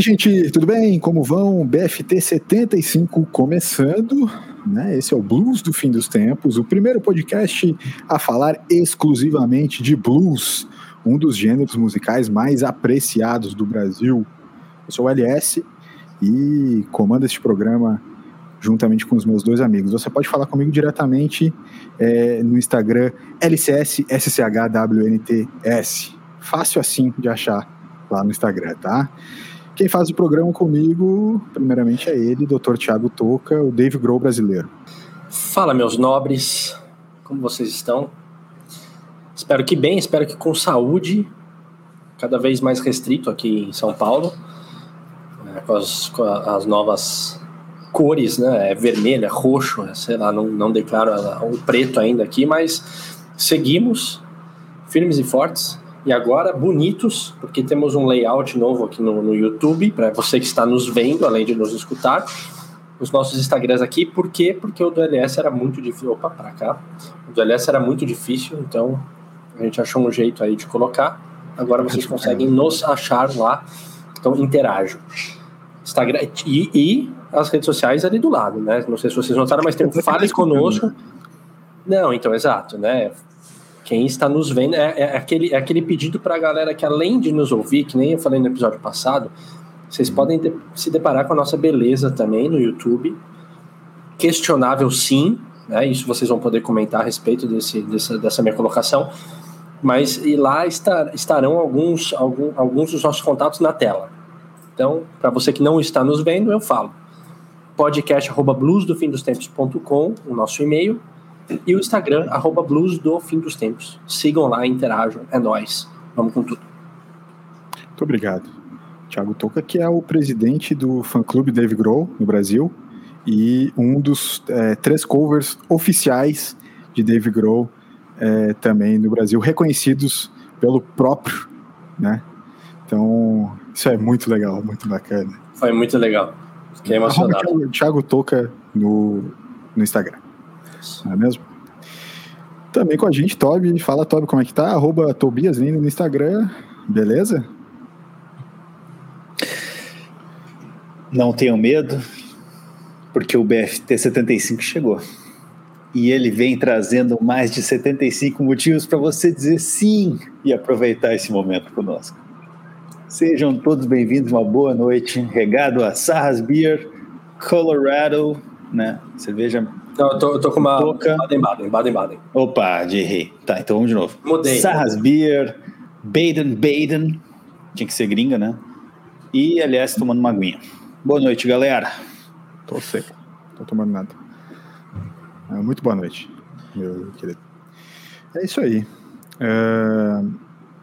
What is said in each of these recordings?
Oi, gente, tudo bem? Como vão? BFT 75 começando, né? Esse é o Blues do Fim dos Tempos, o primeiro podcast a falar exclusivamente de blues, um dos gêneros musicais mais apreciados do Brasil. Eu sou o LS e comando este programa juntamente com os meus dois amigos. Você pode falar comigo diretamente é, no Instagram LCSSCHWNTS. Fácil assim de achar lá no Instagram, tá? Quem faz o programa comigo, primeiramente, é ele, Dr. Tiago Toca, o Dave Grohl brasileiro. Fala, meus nobres, como vocês estão? Espero que bem, espero que com saúde, cada vez mais restrito aqui em São Paulo, né, com, as, com as novas cores, né? É vermelho, é roxo, é, sei lá, não, não declaro o preto ainda aqui, mas seguimos firmes e fortes e agora bonitos, porque temos um layout novo aqui no, no YouTube, para você que está nos vendo, além de nos escutar. Os nossos Instagrams aqui, por quê? Porque o do LS era muito difícil. Opa, para cá. O do LS era muito difícil, então a gente achou um jeito aí de colocar. Agora vocês conseguem nos achar lá. Então interajam. Instagram e, e, as redes sociais ali do lado, né? Não sei se vocês notaram, mas tem o Fale Conosco. Não, então, exato, né? Quem está nos vendo é, é aquele, é aquele pedido para a galera que, além de nos ouvir, que nem eu falei no episódio passado, vocês podem de, se deparar com a nossa beleza também no YouTube. Questionável, sim, né? Isso vocês vão poder comentar a respeito desse, dessa, dessa minha colocação. Mas e lá estar, estarão alguns, algum, alguns dos nossos contatos na tela. Então, para você que não está nos vendo, eu falo. Podcast arroba bluesdofindostempos.com, o nosso e-mail e o Instagram, arroba Blues do Fim dos Tempos. Sigam lá, interajam, é nós. Vamos com tudo. Muito obrigado. Thiago Toca, que é o presidente do fã-clube Dave Grohl no Brasil e um dos é, três covers oficiais de Dave Grohl é, também no Brasil, reconhecidos pelo próprio, né? Então, isso é muito legal, muito bacana. Foi muito legal. Fiquei emocionado. Thiago, Thiago Toca no, no Instagram. Não é mesmo? Também com a gente, Toby. Fala, Toby, como é que tá? Arroba Tobias Lindo no Instagram. Beleza? Não tenham medo, porque o BFT 75 chegou. E ele vem trazendo mais de 75 motivos para você dizer sim e aproveitar esse momento conosco. Sejam todos bem-vindos, uma boa noite, regado a Sarras Beer, Colorado, né? Cerveja não, eu tô, eu tô com uma Baden-Baden, Baden-Baden. Opa, de errei. Tá, então vamos de novo. Mudei. Sarras Beer, Baden-Baden. Tinha que ser gringa, né? E, aliás, tomando uma aguinha. Boa noite, galera. Tô seco. Tô tomando nada. É, muito boa noite, meu querido. É isso aí. É...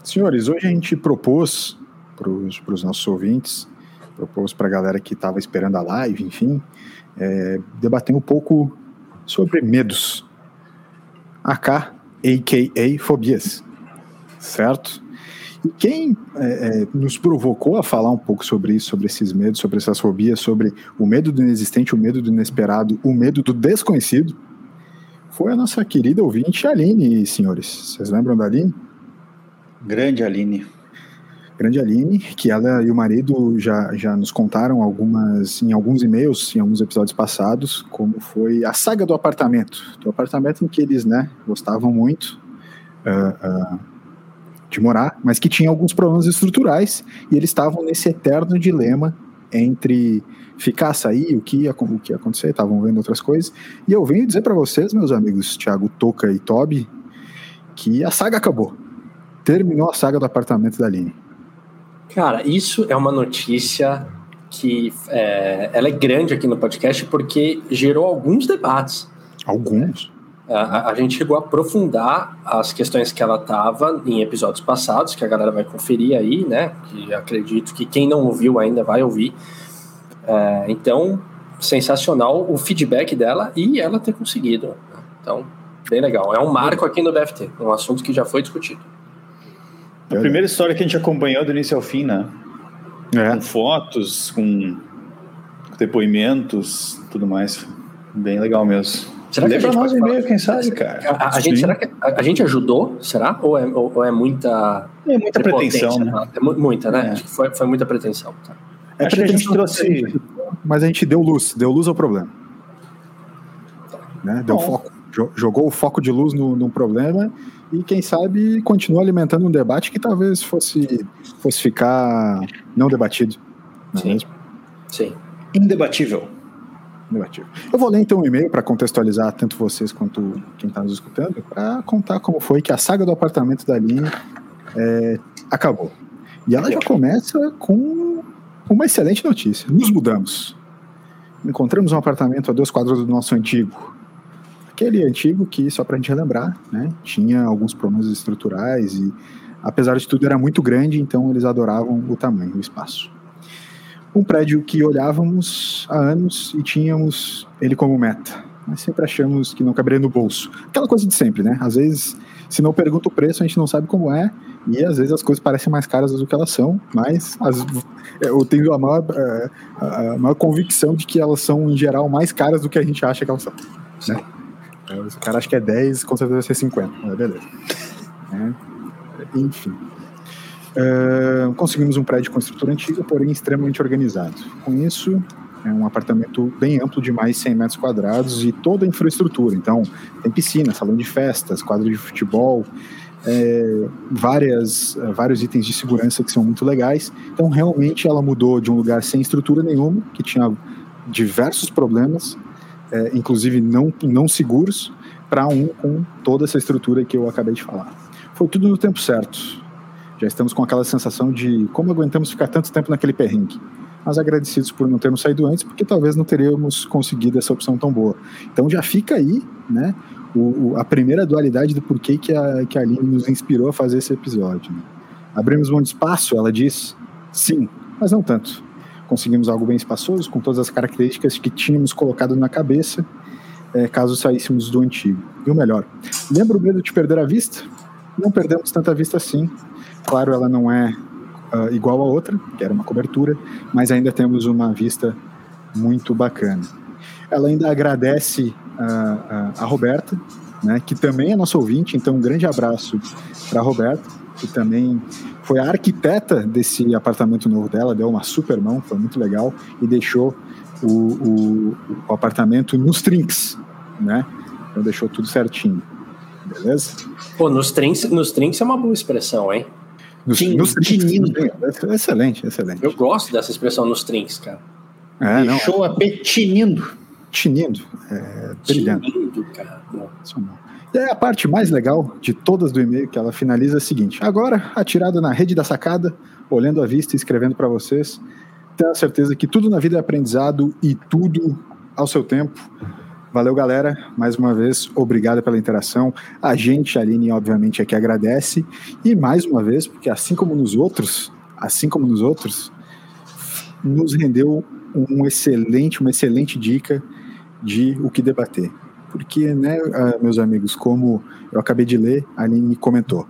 Senhores, hoje a gente propôs para os nossos ouvintes, propôs para a galera que estava esperando a live, enfim, é, debater um pouco sobre medos. AK, a.k.a. fobias. Certo? E quem é, é, nos provocou a falar um pouco sobre isso, sobre esses medos, sobre essas fobias, sobre o medo do inexistente, o medo do inesperado, o medo do desconhecido, foi a nossa querida ouvinte Aline, senhores. Vocês lembram da Aline? Grande Aline grande Aline, que ela e o marido já, já nos contaram algumas em alguns e-mails, em alguns episódios passados, como foi a saga do apartamento, do apartamento em que eles, né, gostavam muito uh, uh, de morar, mas que tinha alguns problemas estruturais e eles estavam nesse eterno dilema entre ficar, sair, o que ia, o que ia acontecer, estavam vendo outras coisas. E eu venho dizer para vocês, meus amigos Thiago Toca e Toby, que a saga acabou. Terminou a saga do apartamento da Aline. Cara, isso é uma notícia que é, ela é grande aqui no podcast porque gerou alguns debates. Alguns? A, a, gente chegou a aprofundar as questões que ela tava em episódios passados, que a galera vai conferir aí, né? Que acredito que quem não ouviu ainda vai ouvir. É, então, sensacional o feedback dela e ela ter conseguido. Então, bem legal. É um marco aqui no BFT, um assunto que já foi discutido. A primeira história que a gente acompanhou do início ao fim, né? É. Com fotos, com depoimentos, tudo mais. Bem legal mesmo. Será que a nós e-mail, quem sabe, cara. A, a gente, será que a, a, gente ajudou? Será? Ou é, ou, ou é muita. É muita pretensão, né? É muita, né? É. Acho que foi, foi muita pretensão. Tá? É Acho que a gente trouxe. Mas a gente deu luz, deu luz ao problema. Né? Deu Bom. foco. Jo- Jogou o foco de luz no, no problema e, quem sabe, continua alimentando um debate que talvez fosse, fosse ficar não debatido. Não é Sim. mesmo? Sim. Indebatível. Negativo. Eu vou ler então um e-mail para contextualizar tanto vocês quanto quem está nos escutando, para contar como foi que a saga do apartamento da linha é, acabou. E ela já começa com uma excelente notícia. Nos mudamos. Encontramos um apartamento a dois quadros do nosso antigo. Aquele antigo que, só para a gente relembrar, né, tinha alguns problemas estruturais e, apesar de tudo, era muito grande, então eles adoravam o tamanho, o espaço um prédio que olhávamos há anos e tínhamos ele como meta. Mas sempre achamos que não caberia no bolso. Aquela coisa de sempre, né? Às vezes, se não pergunta o preço, a gente não sabe como é, e às vezes as coisas parecem mais caras do que elas são, mas as- eu tenho a maior, eh, a maior convicção de que elas são, em geral, mais caras do que a gente acha que elas são. Né? Então, o cara acha que é 10, com certeza vai ser 50, mas beleza. Né? Enfim. Uh, conseguimos um prédio com estrutura antiga, porém extremamente organizado. Com isso, é um apartamento bem amplo de mais de 100 metros quadrados e toda a infraestrutura. Então, tem piscina, salão de festas, quadro de futebol, é, várias, vários itens de segurança que são muito legais. Então, realmente, ela mudou de um lugar sem estrutura nenhuma, que tinha diversos problemas, eh, inclusive não, não seguros, para um com toda essa estrutura que eu acabei de falar. Foi tudo no tempo certo. Já estamos com aquela sensação de como aguentamos ficar tanto tempo naquele perrengue. Mas agradecidos por não termos saído antes, porque talvez não teríamos conseguido essa opção tão boa. Então já fica aí, né, o, o- a primeira dualidade do porquê que a, que a Aline nos inspirou a fazer esse episódio. né? Abrimos mão de espaço, ela diz, sim, mas não tanto. Conseguimos algo bem espaçoso, com todas as características que tínhamos colocado na cabeça, eh, caso saíssemos do antigo. E o melhor, lembra o medo de perder a vista? Não perdemos tanta vista assim. Claro, ela não é ah, igual a outra, que era uma cobertura, mas ainda temos uma vista muito bacana. Ela ainda agradece ah, a, a Roberta, né, que também é nossa ouvinte, então um grande abraço para a Roberta, que também foi a arquiteta desse apartamento novo dela, deu uma super mão, foi muito legal, e deixou o, o, o apartamento nos trinks, né? Então deixou tudo certinho, beleza? Pô, nos trinks, nos trinks é uma boa expressão, hein? Nos, Tin- nos trinks, tinindo. excelente, excelente. Eu gosto dessa expressão nos trinks, cara. É, não, Deixou a P tinindo. tinindo, é, brilhante. Lindo, cara. Pô. E aí a parte mais legal de todas do e-mail que ela finaliza é a seguinte: agora, atirada na rede da sacada, olhando a vista e escrevendo para vocês, tenho a certeza que tudo na vida é aprendizado e tudo ao seu tempo. Valeu, galera. Mais uma vez, obrigado pela interação. A gente, Aline, obviamente, aqui agradece. E mais uma vez, porque assim como nos outros, assim como nos outros, nos rendeu um excelente, uma excelente dica de o que debater. Porque, né, ah, meus amigos, como eu acabei de ler, a Aline comentou,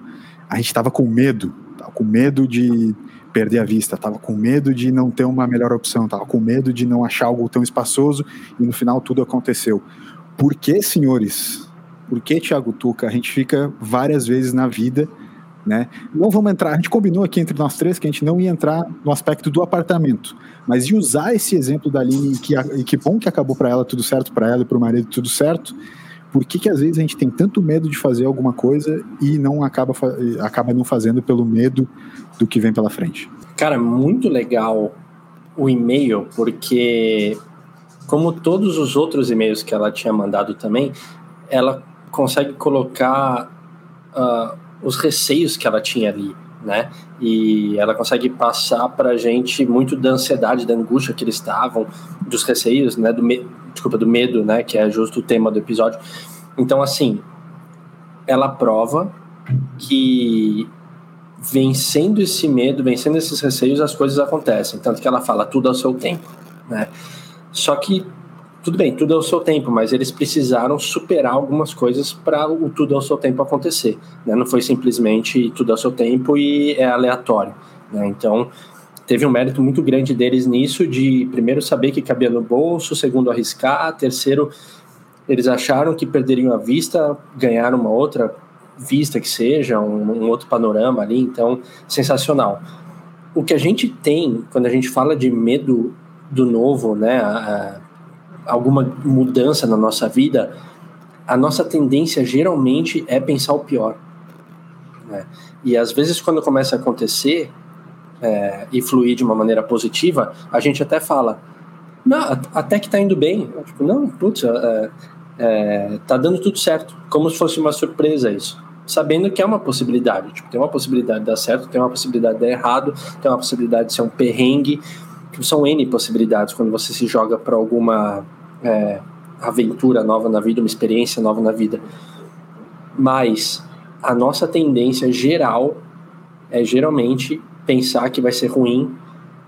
a gente estava com medo, tava com medo de perder a vista, estava com medo de não ter uma melhor opção, estava com medo de não achar algo tão espaçoso e no final tudo aconteceu. Por que, senhores? Por que, Thiago Tuca? A gente fica várias vezes na vida, né? Não vamos entrar, a gente combinou aqui entre nós três que a gente não ia entrar no aspecto do apartamento, mas de usar esse exemplo da Aline que, e que bom que acabou para ela tudo certo para ela e para o marido tudo certo. Por que, que às vezes a gente tem tanto medo de fazer alguma coisa e não acaba, acaba não fazendo pelo medo do que vem pela frente? Cara, muito legal o e-mail, porque, como todos os outros e-mails que ela tinha mandado também, ela consegue colocar ah, os receios que ela tinha ali, né? E ela consegue passar pra gente muito da ansiedade, da angústia que eles estavam, dos receios, né? Do me... Desculpa, do medo, né? Que é justo o tema do episódio. Então, assim, ela prova que vencendo esse medo, vencendo esses receios, as coisas acontecem. Tanto que ela fala tudo ao seu tempo, né? Só que tudo bem, tudo ao seu tempo, mas eles precisaram superar algumas coisas para o tudo ao seu tempo acontecer, né? Não foi simplesmente tudo ao seu tempo e é aleatório, né? Então teve um mérito muito grande deles nisso de primeiro saber que cabia no bolso, segundo arriscar, terceiro eles acharam que perderiam a vista, ganharam uma outra vista que seja, um, um outro panorama ali, então sensacional. o que a gente tem quando a gente fala de medo do novo, né, a, alguma mudança na nossa vida, a nossa tendência geralmente é pensar o pior. Né? E às vezes quando começa a acontecer é, e fluir de uma maneira positiva, a gente até fala, não, até que tá indo bem. Tipo, não, putz, é, é, tá dando tudo certo, como se fosse uma surpresa isso sabendo que é uma possibilidade. Tipo, tem uma possibilidade de dar certo, tem uma possibilidade de dar errado, tem uma possibilidade de ser um perrengue. Tipo, são N possibilidades quando você se joga para alguma é, aventura nova na vida, uma experiência nova na vida. Mas a nossa tendência geral é geralmente pensar que vai ser ruim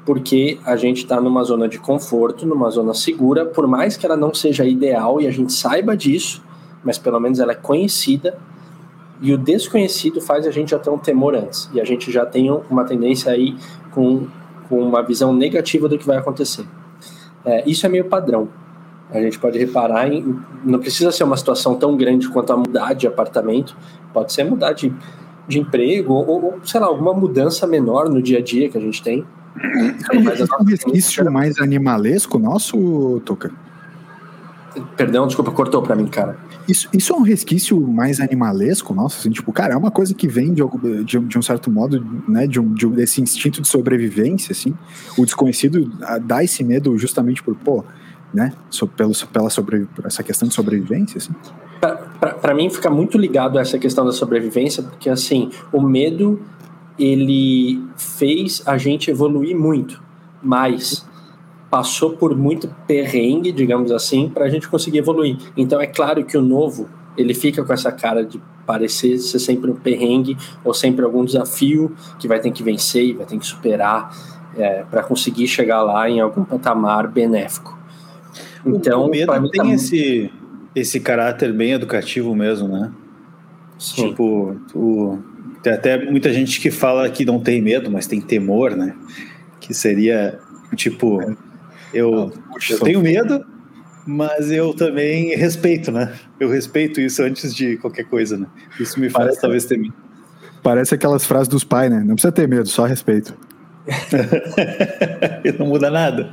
porque a gente está numa zona de conforto, numa zona segura, por mais que ela não seja ideal e a gente saiba disso, mas pelo menos ela é conhecida e o desconhecido faz a gente já ter um temor antes. E a gente já tem uma tendência aí com, com uma visão negativa do que vai acontecer. É, isso é meio padrão. A gente pode reparar em. Não precisa ser uma situação tão grande quanto a mudar de apartamento, pode ser mudar de, de emprego, ou, ou sei lá, alguma mudança menor no dia a dia que a gente tem. É um resquício mais animalesco nosso, Toca? Perdão, desculpa, cortou para mim, cara. Isso, isso é um resquício mais animalesco, nossa, assim, tipo, cara, é uma coisa que vem de, de, de um certo modo, né, de um, de um, desse instinto de sobrevivência, assim. O desconhecido ah, dá esse medo justamente por, pô, né, so, pelo, pela sobre, essa questão de sobrevivência, assim. Para mim fica muito ligado a essa questão da sobrevivência, porque, assim, o medo, ele fez a gente evoluir muito, mas passou por muito perrengue, digamos assim, para a gente conseguir evoluir. Então é claro que o novo ele fica com essa cara de parecer ser sempre um perrengue ou sempre algum desafio que vai ter que vencer e vai ter que superar é, para conseguir chegar lá em algum patamar benéfico. Então, o medo tem tá... esse esse caráter bem educativo mesmo, né? Sim. Tipo, o, tem até muita gente que fala que não tem medo, mas tem temor, né? Que seria tipo eu, Puxa, eu tenho medo, mas eu também respeito, né? Eu respeito isso antes de qualquer coisa, né? Isso me faz Parece, talvez ter medo. Parece aquelas frases dos pais, né? Não precisa ter medo, só respeito. não muda nada.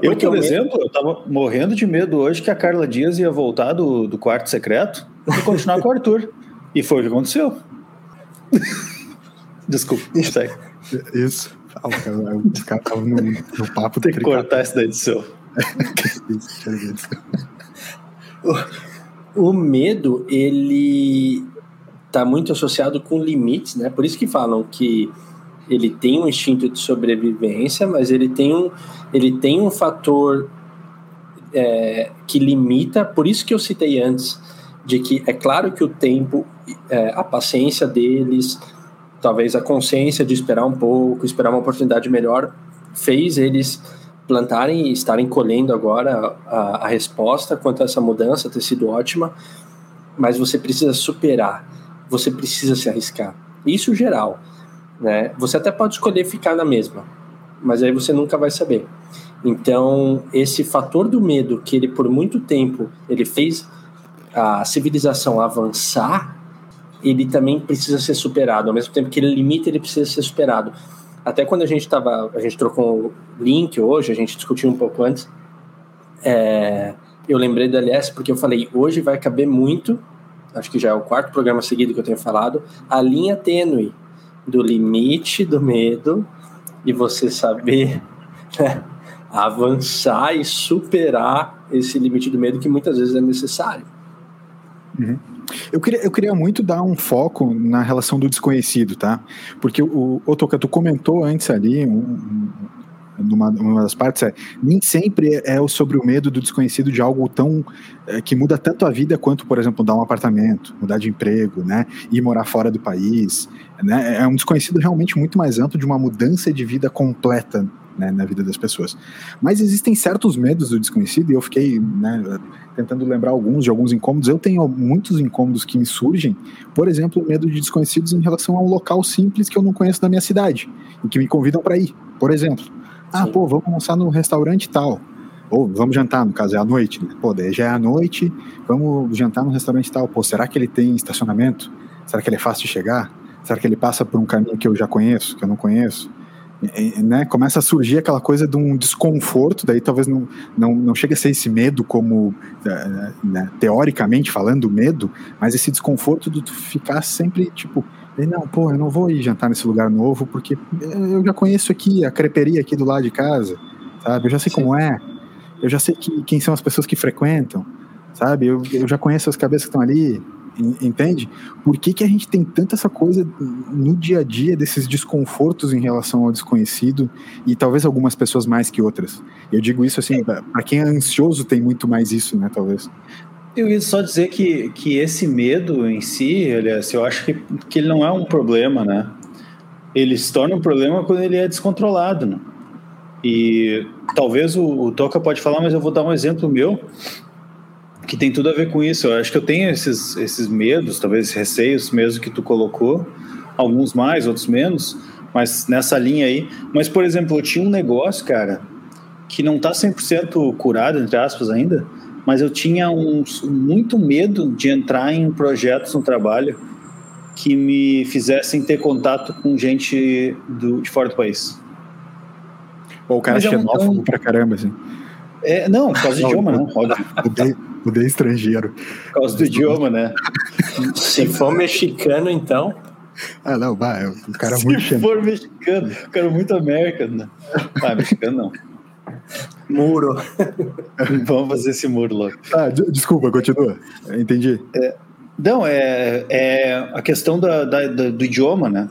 Eu, por exemplo, eu tava morrendo de medo hoje que a Carla Dias ia voltar do, do quarto secreto e continuar com o Arthur. E foi o que aconteceu. Desculpa, segue. Isso. Ah, cara, os caras estavam no, no, papo Tem que cortar isso da edição. o, o medo, ele está muito associado com limites, né? Por isso que falam que ele tem um instinto de sobrevivência, mas ele tem um, ele tem um fator é, que limita. Por isso que eu citei antes de que é claro que o tempo, é, a paciência deles, talvez a consciência de esperar um pouco, esperar uma oportunidade melhor, fez eles plantarem e estarem colhendo agora a, a, resposta quanto a essa mudança ter sido ótima, mas você precisa superar, você precisa se arriscar. Isso geral, né? Você até pode escolher ficar na mesma, mas aí você nunca vai saber. Então, esse fator do medo que ele por muito tempo ele fez a civilização avançar ele também precisa ser superado. Ao mesmo tempo que ele limita, ele precisa ser superado. Até quando a gente estava, a gente trocou o link hoje, a gente discutiu um pouco antes. É, eu lembrei do LS porque eu falei, hoje vai caber muito, acho que já é o quarto programa seguido que eu tenho falado, a linha tênue do limite do medo e você saber né, avançar e superar esse limite do medo que muitas vezes é necessário. Uhum. Eu queria, eu queria muito dar um foco na relação do desconhecido, tá? Porque o, o Toca, tu comentou antes ali, um, numa uma das partes, é, nem sempre é sobre o medo do desconhecido de algo tão é, que muda tanto a vida quanto, por exemplo, mudar um apartamento, mudar de emprego, né? Ir morar fora do país. Né? É um desconhecido realmente muito mais amplo de uma mudança de vida completa né, na vida das pessoas. Mas existem certos medos do desconhecido, e eu fiquei né, tentando lembrar alguns de alguns incômodos. Eu tenho muitos incômodos que me surgem, por exemplo, medo de desconhecidos em relação a um local simples que eu não conheço da minha cidade e que me convidam para ir. Por exemplo, ah, pô, vamos almoçar no restaurante tal. Ou vamos jantar, no caso é à noite. Né? Pô, daí já é à noite, vamos jantar no restaurante tal. Pô, será que ele tem estacionamento? Será que ele é fácil de chegar? Será que ele passa por um caminho que eu já conheço, que eu não conheço? E, né, começa a surgir aquela coisa de um desconforto, daí talvez não, não, não chegue a ser esse medo como, é, né, teoricamente falando, medo, mas esse desconforto de ficar sempre, tipo, não, pô, eu não vou ir jantar nesse lugar novo, porque eu já conheço aqui, a creperia aqui do lado de casa, sabe, eu já sei Sim. como é, eu já sei que, quem são as pessoas que frequentam, sabe, eu, eu já conheço as cabeças que estão ali, entende? Por que, que a gente tem tanta essa coisa no dia a dia desses desconfortos em relação ao desconhecido e talvez algumas pessoas mais que outras? Eu digo isso assim, para quem é ansioso tem muito mais isso, né, talvez. Eu ia só dizer que, que esse medo em si, assim, eu acho que, que ele não é um problema, né? Ele se torna um problema quando ele é descontrolado, né? E talvez o, o Toca pode falar, mas eu vou dar um exemplo meu que tem tudo a ver com isso. Eu acho que eu tenho esses, esses medos, talvez receios mesmo que tu colocou, alguns mais, outros menos, mas nessa linha aí. Mas, por exemplo, eu tinha um negócio, cara, que não tá 100% curado, entre aspas, ainda, mas eu tinha um, muito medo de entrar em projetos no trabalho que me fizessem ter contato com gente do, de fora do país. Ou o cara é xenófobo então, pra caramba, assim. É, não, por causa do idioma, não, óbvio. Mudei estrangeiro. Por causa do idioma, né? Se for mexicano, então. Ah, não, vai, é um cara Se muito. Se for mexicano, um cara muito americano. Né? Ah, mexicano não. Muro. Vamos fazer esse muro logo. Ah, desculpa, continua. Entendi. É, não, é, é a questão da, da, da, do idioma, né?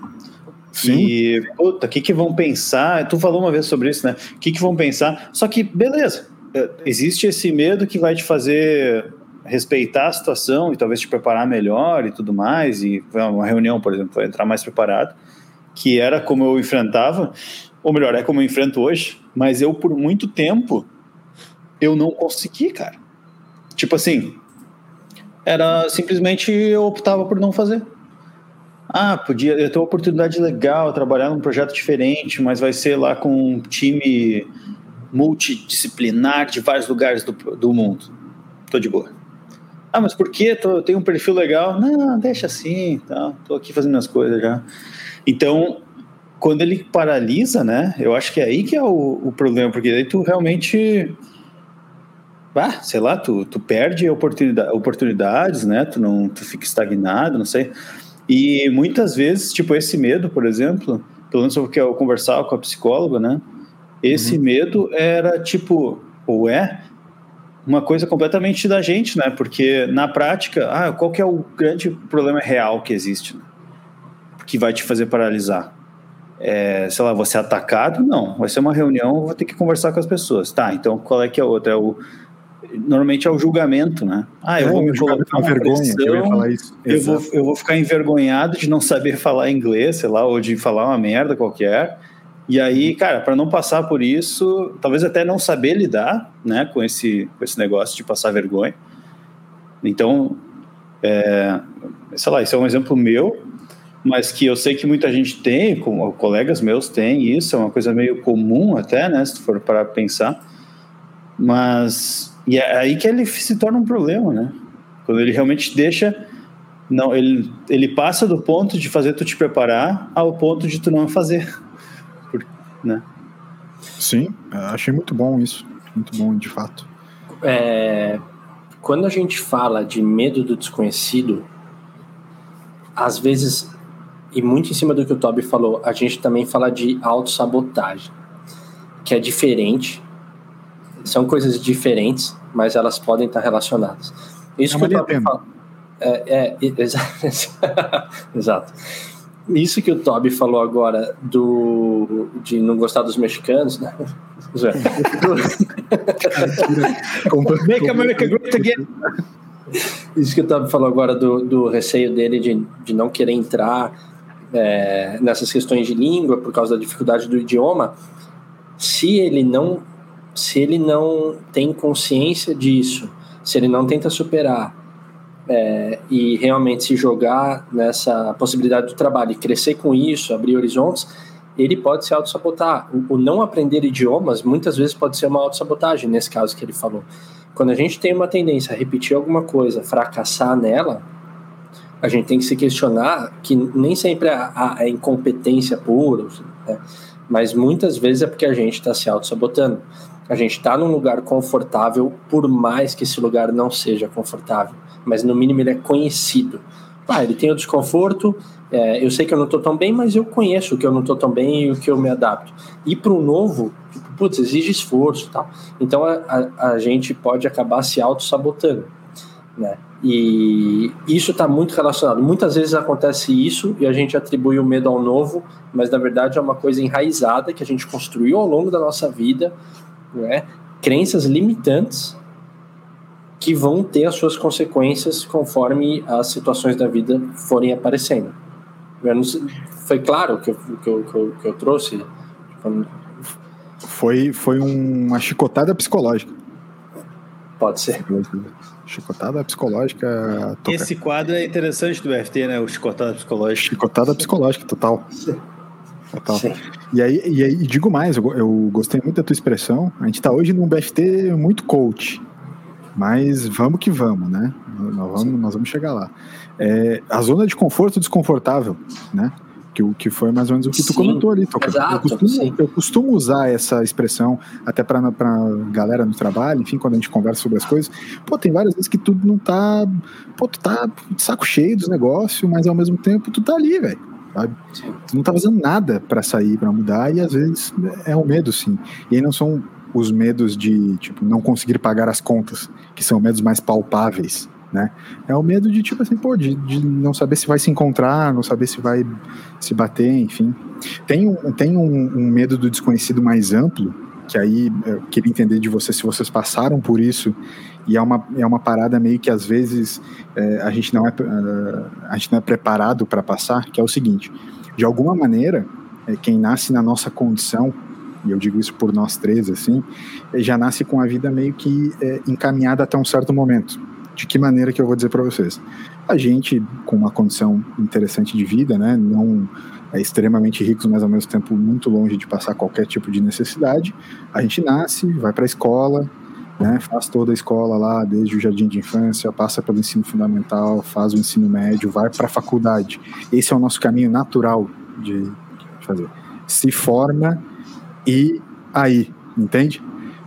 Sim. E, puta, o que, que vão pensar? Tu falou uma vez sobre isso, né? O que, que vão pensar? Só que, beleza, é, existe esse medo que vai te fazer respeitar a situação e talvez te preparar melhor e tudo mais. E uma reunião, por exemplo, vai entrar mais preparado, que era como eu enfrentava, ou melhor, é como eu enfrento hoje, mas eu por muito tempo eu não consegui, cara. Tipo assim, era simplesmente eu optava por não fazer. Ah, podia eu ter uma oportunidade legal, trabalhar num projeto diferente, mas vai ser lá com um time multidisciplinar de vários lugares do, do mundo. Tô de boa. Ah, mas por que? Eu tenho um perfil legal. Não, deixa assim, tá? Tô aqui fazendo minhas coisas já. Então, quando ele paralisa, né? Eu acho que é aí que é o, o problema, porque daí tu realmente ah, sei lá, tu, tu perde oportunidade, oportunidades, né? Tu não tu fica estagnado, não sei. E muitas vezes, tipo, esse medo, por exemplo, pelo menos porque eu conversava com a psicóloga, né? Esse uhum. medo era tipo, ou é, uma coisa completamente da gente, né? Porque na prática, ah, qual que é o grande problema real que existe, né? que vai te fazer paralisar? É, sei lá, você é atacado? Não, vai ser uma reunião, vou ter que conversar com as pessoas. Tá, então qual é que é o outro? É o normalmente é o julgamento, né? Ah, eu é, vou me colocar uma vergonha, pressão, eu, falar isso. Eu, vou, eu vou ficar envergonhado de não saber falar inglês, sei lá, ou de falar uma merda qualquer. E aí, cara, para não passar por isso, talvez até não saber lidar, né, com esse, com esse negócio de passar vergonha. Então, é, sei lá, isso é um exemplo meu, mas que eu sei que muita gente tem, como colegas meus têm isso, é uma coisa meio comum até, né, se for para pensar. Mas e é aí que ele se torna um problema, né? Quando ele realmente deixa não, ele, ele passa do ponto de fazer tu te preparar ao ponto de tu não fazer né? Sim, achei muito bom isso, muito bom de fato. É, quando a gente fala de medo do desconhecido, às vezes, e muito em cima do que o Toby falou, a gente também fala de autossabotagem, que é diferente, são coisas diferentes, mas elas podem estar relacionadas. Isso é que o Toby fala. É, é, exato. Isso que o Toby falou agora do de não gostar dos mexicanos, né? Make America Great Again. Isso que o Toby falou agora do, do receio dele de, de não querer entrar é, nessas questões de língua por causa da dificuldade do idioma. Se ele não se ele não tem consciência disso, se ele não tenta superar é, e realmente se jogar nessa possibilidade do trabalho e crescer com isso, abrir horizontes, ele pode se auto-sabotar. O, o, não aprender idiomas muitas vezes pode ser uma auto-sabotagem, nesse caso que ele falou. Quando a gente tem uma tendência a repetir alguma coisa, fracassar nela, a gente tem que se questionar que nem sempre a, a incompetência pura, né? mas muitas vezes é porque a gente está se auto-sabotando. A gente está num lugar confortável, por mais que esse lugar não seja confortável, mas no mínimo ele é conhecido. Ah, ele tem o desconforto, é, eu sei que eu não estou tão bem, mas eu conheço o que eu não estou tão bem e o que eu me adapto. E para o novo, tipo, putz, exige esforço tal. Então a, a, a gente pode acabar se auto-sabotando. Né? E isso está muito relacionado. Muitas vezes acontece isso e a gente atribui o medo ao novo, mas na verdade é uma coisa enraizada que a gente construiu ao longo da nossa vida, né? crenças limitantes que vão ter as suas consequências conforme as situações da vida forem aparecendo. Foi claro que eu, que eu, que eu, que eu trouxe? Foi, foi uma chicotada psicológica. Pode ser. Chicotada psicológica. Toca. Esse quadro é interessante do FT, né? O chicotada psicológica. Chicotada psicológica, total. Total. E aí, e aí, digo mais, eu, eu, gostei muito da tua expressão. A gente está hoje num BFT muito coach. Mas vamos que vamos, né? Nós vamos, nós vamos chegar lá. É, a zona de conforto desconfortável, né? Que, que foi mais ou menos o que tu comentou ali. Exato, eu, costumo, eu costumo usar essa expressão até para galera no trabalho, enfim, quando a gente conversa sobre as coisas. Pô, tem várias vezes que tu não tá. Pô, tu tá de saco cheio dos negócios, mas ao mesmo tempo tu tá ali, velho. Sabe? Tu não tá fazendo nada para sair, para mudar, e às vezes é um medo, sim. E aí não são os medos de, tipo, não conseguir pagar as contas, que são medos mais palpáveis, né? É o medo de, tipo assim, pô, de, de não saber se vai se encontrar, não saber se vai se bater, enfim. Tem, um, tem um, um medo do desconhecido mais amplo, que aí eu queria entender de vocês se vocês passaram por isso e é uma, é uma parada meio que às vezes é, a gente não é a gente não é preparado para passar que é o seguinte de alguma maneira é, quem nasce na nossa condição e eu digo isso por nós três assim já nasce com a vida meio que é, encaminhada até um certo momento de que maneira que eu vou dizer para vocês? A gente, com uma condição interessante de vida, né, não é extremamente ricos, mas ao mesmo tempo muito longe de passar qualquer tipo de necessidade, a gente nasce, vai para a escola, né, faz toda a escola lá, desde o jardim de infância, passa pelo ensino fundamental, faz o ensino médio, vai para a faculdade. Esse é o nosso caminho natural de fazer. Se forma e aí, entende?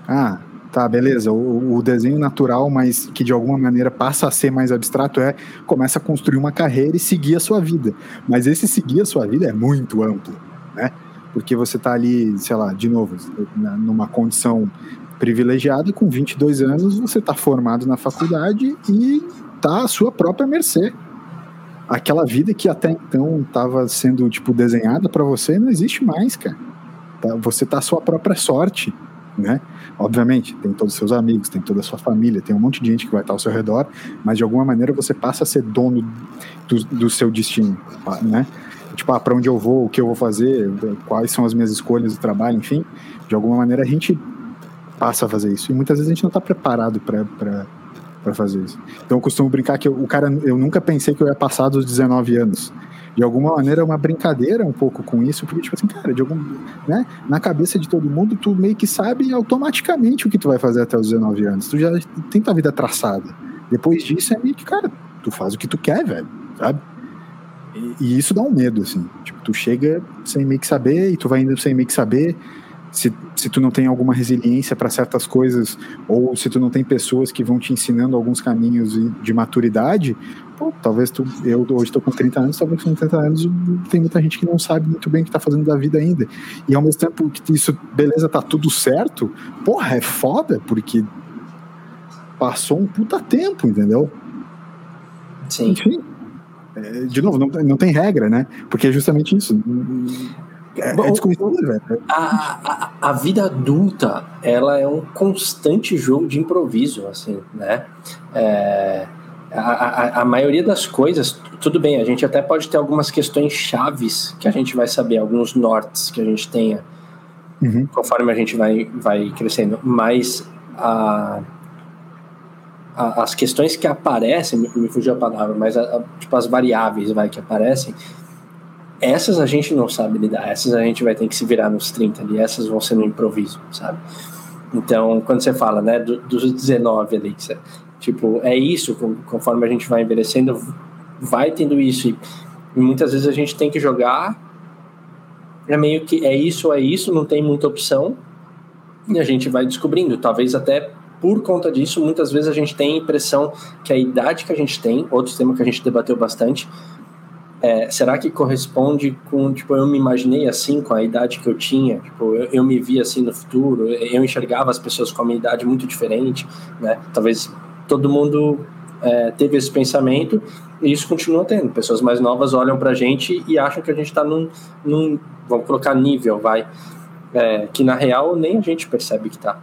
Ah, Tá, beleza. O, o, desenho natural, mas que de alguma maneira passa a ser mais abstrato, é começa a construir uma carreira e seguir a sua vida. Mas esse seguir a sua vida é muito amplo, né? Porque você tá ali, sei lá, de novo, numa condição privilegiada, com 22 anos, você tá formado na faculdade e tá à sua própria mercê. Aquela vida que até então estava sendo, tipo, desenhada para você, não existe mais, cara. Tá, você tá à sua própria sorte né? Obviamente, tem todos os seus amigos, tem toda a sua família, tem um monte de gente que vai estar ao seu redor, mas de alguma maneira você passa a ser dono do, do seu destino, né? Tipo, ah, para onde eu vou, o que eu vou fazer, quais são as minhas escolhas de trabalho, enfim, de alguma maneira a gente passa a fazer isso. E muitas vezes a gente não está preparado para fazer isso. Então eu costumo brincar que eu, o cara, eu nunca pensei que eu ia passar dos 19 anos de alguma maneira é uma brincadeira um pouco com isso, porque, tipo assim, cara, de algum, né, na cabeça de todo mundo, tu meio que sabe automaticamente o que tu vai fazer até os 19 anos. Tu já tem tua vida traçada. Depois disso é meio que, cara, tu faz o que tu quer, velho, sabe? E, e isso dá um medo, assim. Tipo, tu chega sem meio que saber e tu vai indo sem meio que saber se, se tu não tem alguma resiliência para certas coisas, ou se tu não tem pessoas que vão te ensinando alguns caminhos de maturidade, pô, talvez tu, eu hoje estou com 30 anos, talvez com 30 anos tem muita gente que não sabe muito bem o que está fazendo da vida ainda. E ao mesmo tempo que isso, beleza, tá tudo certo, porra, é foda, porque passou um puta tempo, entendeu? Sim. Enfim, é, de novo, não, não tem regra, né? Porque é justamente isso é, é velho. A, a, a, vida adulta, ela é um constante jogo de improviso, assim, né? É, a, a, a, maioria das coisas, tudo bem, a gente até pode ter algumas questões chaves que a gente vai saber, alguns nortes que a gente tenha uhum. conforme a gente vai, vai crescendo, mas a, as questões que aparecem, me, fugiu a palavra, mas tipo as variáveis vai, que aparecem, essas a gente não sabe lidar, essas a gente vai ter que se virar nos 30 ali, essas vão ser no improviso, sabe? Então, quando você fala, né, dos 19 ali, você, tipo, é isso, conforme a gente vai envelhecendo, vai tendo isso e, e muitas vezes a gente tem que jogar é meio que é isso é isso, não tem muita opção e a gente vai descobrindo, talvez até por conta disso, muitas vezes a gente tem a impressão que a idade que a gente tem, outro tema que a gente debateu bastante, é, será que corresponde com, tipo, eu me imaginei assim com a idade que eu tinha, tipo, eu, eu, me vi assim no futuro, eu enxergava as pessoas com a minha idade muito diferente, né? Talvez todo mundo é, teve esse pensamento e isso continua tendo. Pessoas mais novas olham pra gente e acham que a gente está num, num, vamos colocar nível, vai, é, que na real nem a gente percebe que tá.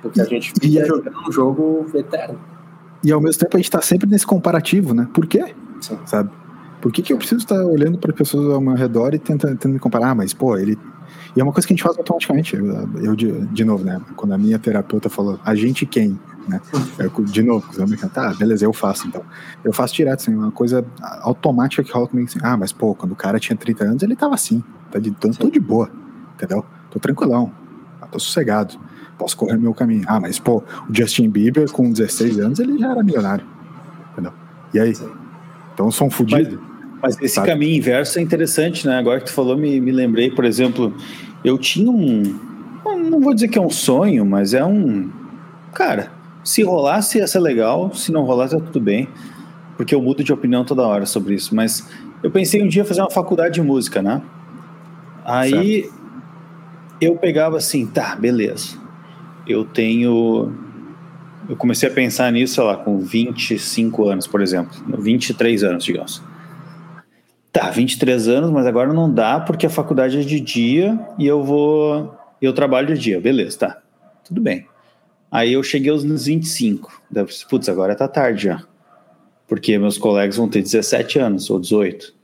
Porque a gente fica jogando um jogo eterno. E ao mesmo tempo a gente está sempre nesse comparativo, né? Por quê? Sim. Sabe? Por que, que eu preciso estar olhando para pessoas ao meu redor e tentando, tentando me comparar? Ah, mas, pô, ele. E é uma coisa que a gente faz automaticamente. Eu, eu de, de, novo, né? Quando a minha terapeuta falou, a gente quem? Né? Eu, de novo, tá, beleza, eu faço então. Eu faço direto, assim, uma coisa automática que rola comigo assim, ah, mas pô, quando o cara tinha 30 anos, ele tava assim, tá de, tô, tô de boa, entendeu? Tô tranquilão, tô sossegado, posso correr meu caminho. Ah, mas pô, o Justin Bieber com 16 anos, ele já era milionário, entendeu? E aí? Então são fodidos. Mas esse sabe? caminho inverso é interessante, né? Agora que tu falou, me, me lembrei, por exemplo, eu tinha um. Não vou dizer que é um sonho, mas é um. Cara, se rolasse ia ser legal, se não rolasse é tudo bem, porque eu mudo de opinião toda hora sobre isso. Mas eu pensei um dia fazer uma faculdade de música, né? Aí certo. eu pegava assim, tá, beleza. Eu tenho. Eu comecei a pensar nisso, sei lá, com 25 anos, por exemplo. 23 anos, digamos. Tá, 23 anos, mas agora não dá porque a faculdade é de dia e eu vou. Eu trabalho de dia, beleza, tá. Tudo bem. Aí eu cheguei aos 25. Putz, agora tá tarde já. Porque meus colegas vão ter 17 anos ou 18.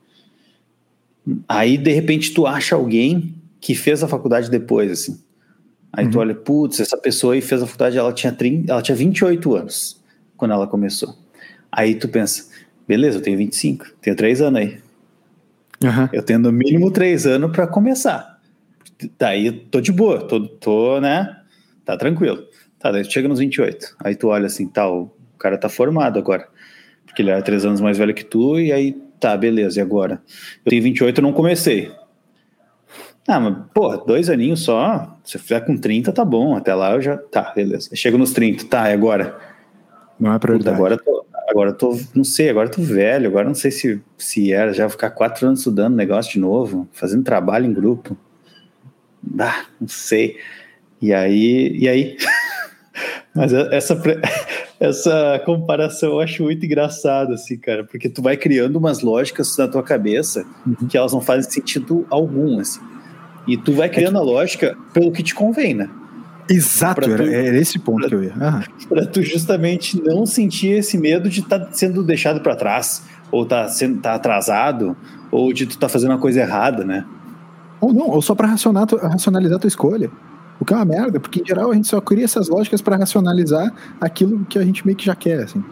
Aí, de repente, tu acha alguém que fez a faculdade depois, assim. Aí uhum. tu olha, putz, essa pessoa aí fez a faculdade, ela tinha, 30, ela tinha 28 anos quando ela começou. Aí tu pensa, beleza, eu tenho 25, tenho 3 anos aí. Uhum. Eu tenho no mínimo três anos para começar. Daí tô de boa, tô, tô, né? Tá tranquilo. Tá, daí chega nos 28. Aí tu olha assim, tá, o cara tá formado agora. Porque ele era três anos mais velho que tu, e aí, tá, beleza, e agora? Eu tenho 28 e não comecei. Ah, mas, pô, dois aninhos só. Se fizer com 30, tá bom. Até lá eu já. Tá, beleza. Chega nos 30, tá, e agora? Não é prioridade. Puta, agora tô, agora eu tô, não sei, agora eu tô velho, agora não sei se, se era, já ficar quatro anos estudando negócio de novo, fazendo trabalho em grupo. Ah, não sei. E aí, e aí? Mas essa, essa comparação eu acho muito engraçada, assim, cara, porque tu vai criando umas lógicas na tua cabeça uhum. que elas não fazem sentido algum, assim. E tu vai criando a lógica pelo que te convém, né? Exato, tu, era, era, esse ponto pra, que eu ia. Para tu justamente não sentir esse medo de estar tá sendo deixado para trás, ou tá sendo tá atrasado, ou de tu estar tá fazendo uma coisa errada, né? Ou não, ou só para racionalizar a tua escolha. O que é uma merda, porque em geral a gente só cria essas lógicas para racionalizar aquilo que a gente meio que já quer, assim.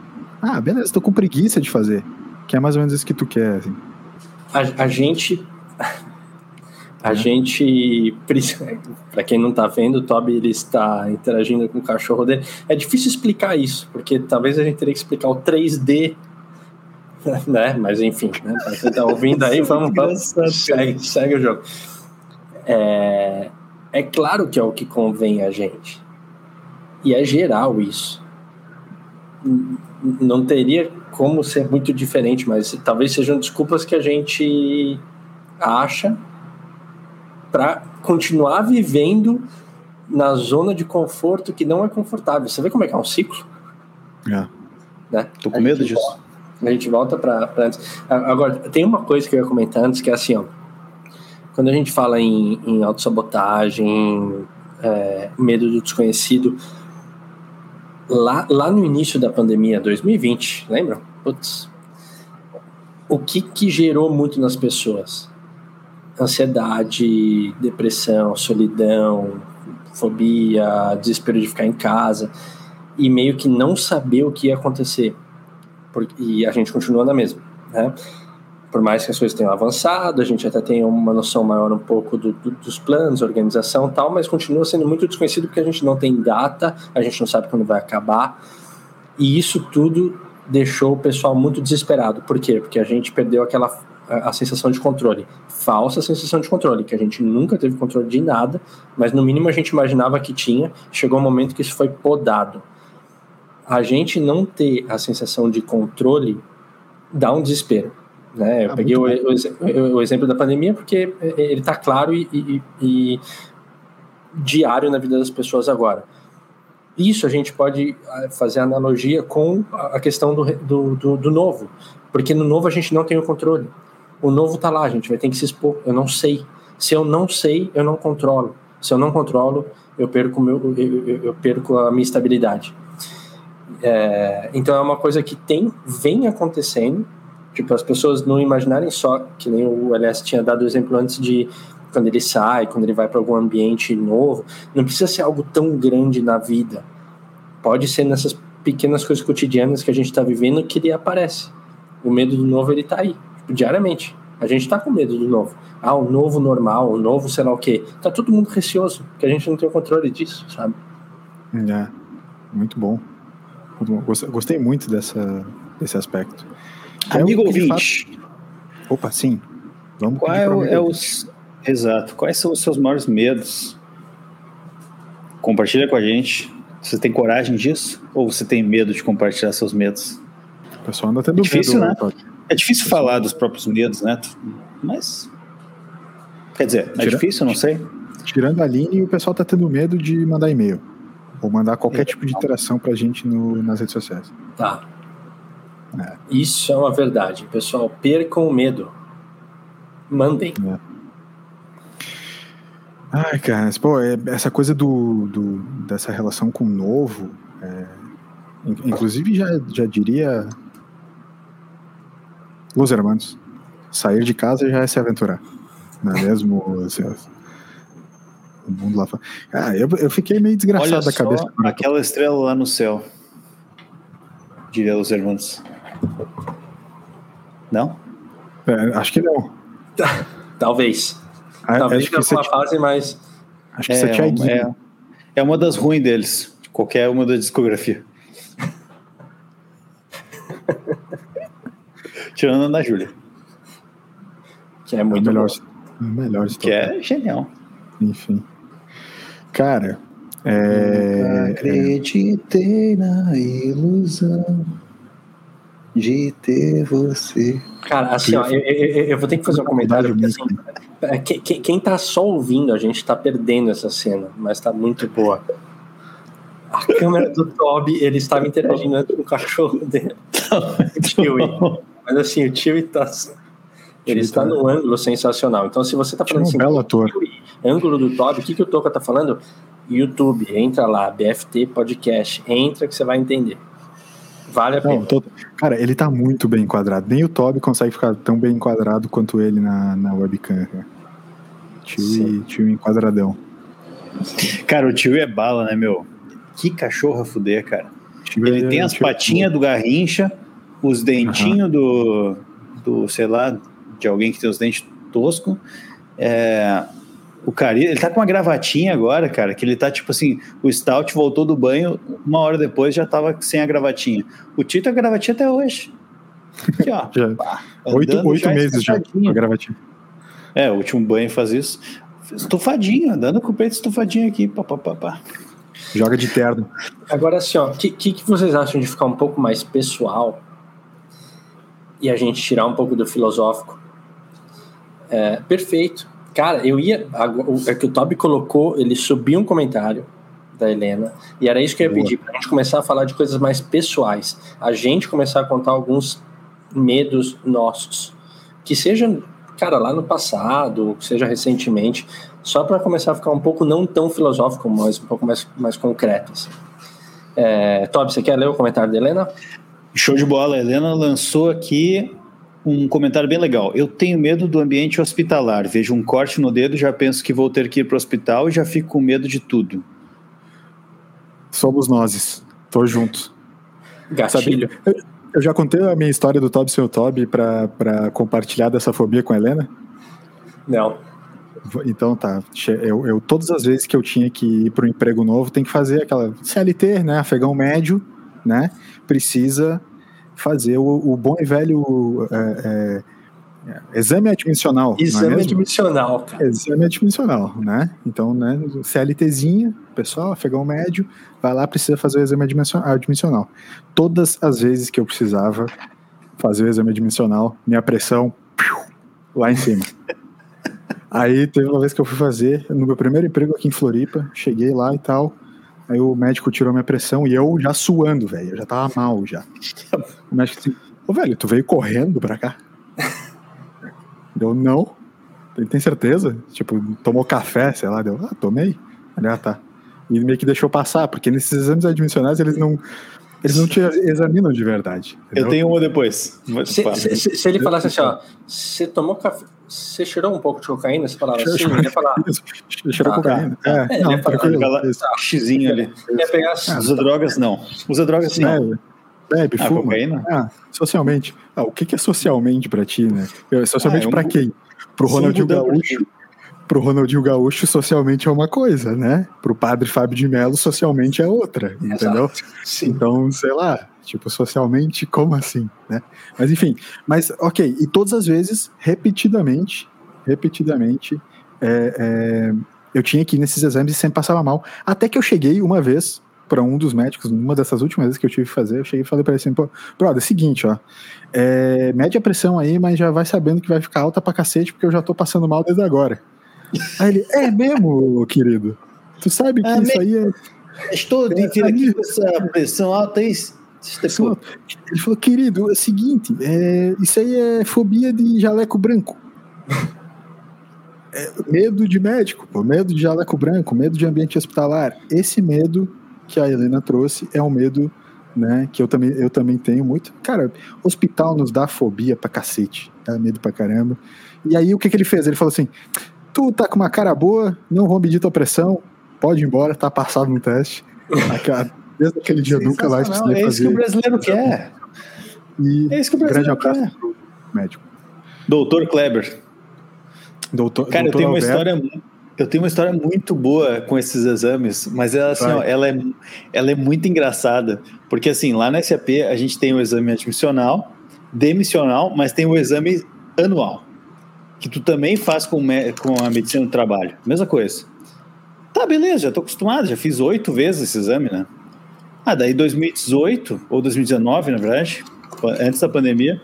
Ah, beleza, tô com preguiça de fazer. Que é mais ou menos isso que tu quer, assim. A, a gente a é. gente, para quem não está vendo, o Toby ele está interagindo com o cachorro dele. É difícil explicar isso, porque talvez a gente teria que explicar o 3D, né? Mas enfim, né? Para quem está ouvindo aí, vamos, vamos segue, segue, o jogo. É, é claro que é o que convém a gente. E é geral isso. Não teria como ser muito diferente, mas talvez sejam desculpas que a gente acha para continuar vivendo na zona de conforto que não é confortável. Você vê como é que é um ciclo? É. Né? Tô com medo disso. Volta, a gente volta para antes. Agora, tem uma coisa que eu ia comentar antes que é assim, ó. Quando a gente fala em, em autossabotagem, é, medo do desconhecido, lá, lá no início da pandemia, 2020, lembram? Putz, o que que gerou muito nas pessoas? Ansiedade, depressão, solidão, fobia, desespero de ficar em casa e meio que não saber o que ia acontecer. e a gente continua na mesma, né? Por mais que as coisas tenham avançado, a gente até tem uma noção maior um pouco do, do, dos planos, organização tal, mas continua sendo muito desconhecido porque a gente não tem data, a gente não sabe quando vai acabar. E isso tudo deixou o pessoal muito desesperado. Por quê? Porque a gente perdeu aquela a, a sensação de controle. Falsa sensação de controle, que a gente nunca teve controle de nada, mas no mínimo a gente imaginava que tinha. Chegou um momento que isso foi podado. A gente não ter a sensação de controle dá um desespero. Né? Eu ah, peguei o, o, o, exemplo da pandemia porque ele está claro e, e, e diário na vida das pessoas agora. Isso a gente pode ah, fazer analogia com a questão do, do, do, do novo, porque no novo a gente não tem o controle. O novo está lá, a gente vai ter que se expor. Eu não sei. Se eu não sei, eu não controlo. Se eu não controlo, eu perco, meu, eu, eu perco a minha estabilidade. É, então é uma coisa que tem, vem acontecendo. Tipo, as pessoas não imaginarem só, que nem o LS tinha dado o exemplo antes de quando ele sai, quando ele vai para algum ambiente novo. Não precisa ser algo tão grande na vida. Pode ser nessas pequenas coisas cotidianas que a gente está vivendo que ele aparece. O medo do novo ele está aí diariamente. A gente tá com medo do novo. Ah, o novo normal, o novo sei lá o quê. Tá todo mundo receoso, porque a gente não tem o controle disso, sabe? É, muito bom. Gostei muito dessa, desse aspecto. É amigo ouvinte. Faz... Opa, sim. Vamos Qual é, o, é os... Exato. Quais são os seus maiores medos? Compartilha com a gente. Você tem coragem disso? Ou você tem medo de compartilhar seus medos? O pessoal anda tendo é difícil, medo. Né? É difícil falar dos próprios medos, né? Mas. Quer dizer, é difícil, não sei. Tirando a Aline, o pessoal tá tendo medo de mandar e-mail. Ou mandar qualquer é. tipo de interação pra gente no, nas redes sociais. Tá. É. Isso é uma verdade. Pessoal, percam o medo. Mandem. É. Ai, cara, pô, é, essa coisa do, do, dessa relação com o novo, é, inclusive já, já diria Los Hermanos. Sair de casa já é se aventurar. Não é mesmo? Assim, o mundo lá fora. Ah, eu, eu fiquei meio desgraçado Olha da cabeça. Aquela estrela lá no céu. Diria Los Hermanos. Não? É, acho que não. Talvez. Talvez em alguma fase, mas. Acho que é, você tinha é, é uma das ruins deles. Qualquer uma da discografia. Tirando na Júlia. Que é muito é melhor, melhor Que é genial. Enfim. Cara, é... acreditei na ilusão de ter você. Cara, assim, ó, eu, eu, eu, vou ter que fazer um comentário, porque assim, é, quem, quem tá só ouvindo, a gente tá perdendo essa cena, mas tá muito boa. A câmera do Toby, ele estava interagindo com o cachorro dele. Mas assim, o tio está. Ele está num ângulo sensacional. Então, se você está falando assim, um belo ator. ângulo do Toby, o que, que o Toca está falando? YouTube, entra lá, BFT Podcast, entra que você vai entender. Vale a pena. Não, tô... Cara, ele tá muito bem enquadrado. Nem o Toby consegue ficar tão bem enquadrado quanto ele na, na webcam. Tio, tio enquadradão. Cara, o tio é bala, né, meu? Que cachorro a fuder, cara. Ele é, tem as patinhas do Garrincha, os dentinhos uhum. do, do, sei lá, de alguém que tem os dentes toscos. É, o cara, ele tá com uma gravatinha agora, cara, que ele tá tipo assim, o Stout voltou do banho, uma hora depois já tava sem a gravatinha. O Tito a gravatinha até hoje. Aqui, ó. já, pá, oito, oito meses já com a gravatinha. É, o último banho faz isso. Estufadinho, andando com o peito estufadinho aqui, pá, pá, pá, pá. Joga de terno. Agora, assim, ó, o que, que, que vocês acham de ficar um pouco mais pessoal e a gente tirar um pouco do filosófico. É, perfeito. Cara, eu ia. É que o Toby colocou, ele subiu um comentário da Helena, e era isso que eu ia pedir, pra gente começar a falar de coisas mais pessoais. A gente começar a contar alguns medos nossos. Que seja, cara, lá no passado, que seja recentemente, só para começar a ficar um pouco não tão filosófico, mas um pouco mais, mais concreto. Assim. É, Toby, você quer ler o comentário da Helena? Show de bola. A Helena lançou aqui um comentário bem legal. Eu tenho medo do ambiente hospitalar. Vejo um corte no dedo, já penso que vou ter que ir para o hospital e já fico com medo de tudo. Somos nós. Tô junto. Gatilho. Sabe, eu já contei a minha história do Toby seu Toby para compartilhar dessa fobia com a Helena? Não. Então tá. Eu, eu, todas as vezes que eu tinha que ir para um emprego novo, tem que fazer aquela CLT, né? Afegão médio, né? Precisa fazer o, o bom e velho é, é, exame admissional. é Exame mesmo? admissional, cara. Exame admissional, né? Então, né, CLTzinha, pessoal, afegão médio, vai lá, precisa fazer o exame admissio- admissional. Todas as vezes que eu precisava fazer o exame admissional, minha pressão piu, lá em cima. Aí teve uma vez que eu fui fazer, no meu primeiro emprego aqui em Floripa, cheguei lá e tal. Aí o médico tirou minha pressão e eu já suando, velho. Eu já tava mal já. O médico assim, ô velho, tu veio correndo pra cá? Deu, não. Ele tem certeza? Tipo, tomou café, sei lá, deu, ah, tomei. Ele, ah, tá. E meio que deixou passar, porque nesses exames admissionais eles não. Eles não te examinam de verdade. Eu entendeu? tenho uma depois. Se, se- se- se ele falasse assim, ó, você tomou café, você cheirou um pouco de cocaína, você falava assim, ele ia falar, cheirou Ah, cocaína. tá. É, É, ele não, ia falar. Aquela isso. xizinho ali. ia pegar assim, Usa drogas, não. Usa drogas, não. Bebe, Ah, fuma. cocaína? Ah, socialmente. Ah, o que que é socialmente pra ti, né? Eu- Socialmente Ah, é um- pra quem? Pro Sim, Ronaldinho Gaúcho. Pro Ronaldinho Gaúcho, socialmente é uma coisa, né? Pro padre Fábio de Mello, socialmente é outra, entendeu? sim. Então, sei lá, tipo, socialmente, como assim, né? Mas enfim, mas ok, e todas as vezes, repetidamente, repetidamente, é, é, eu tinha que ir nesses exames e sempre passava mal. Até que eu cheguei uma vez para um dos médicos, numa dessas últimas vezes que eu tive que fazer, eu cheguei e falei para ele assim, pô, brother, é o seguinte, ó, é, mede a pressão aí, mas já vai sabendo que vai ficar alta pra cacete, porque eu já tô passando mal desde agora. Aí ele, é mesmo, querido? Tu sabe que Ah, isso aí é Estou vir aqui com essa pressão alta aí. Ele falou, querido, é o seguinte, é, isso aí é fobia de jaleco branco. É, medo de médico, pô, medo de jaleco branco, medo de ambiente hospitalar. Esse medo que a Helena trouxe é um medo né, que eu também, eu também tenho muito. Cara, hospital nos dá fobia pra cacete, dá medo pra caramba. E aí o que, que ele fez? Ele falou assim: tu tá com uma cara boa, não vou medir tua pressão, pode ir embora, tá passado no teste. Desde aquele dia eu nunca precisei É isso que o brasileiro quer. E É isso que o grande brasileiro abraço quer. pro médico. Doutor Kleber. Doutor, Cara, eu doutor tenho uma Alberto, história. Eu tenho uma história muito boa com esses exames, mas ela, assim, ó, ela, é, ela é muito engraçada. Porque, assim, lá na SAP a gente tem o exame admissional, demissional, mas tem o exame anual, que tu também faz com, com a medicina do trabalho. Mesma coisa. Tá, beleza, já tô acostumado, já fiz oito vezes esse exame, né? Ah, daí 2018, ou 2019, na verdade, antes da pandemia.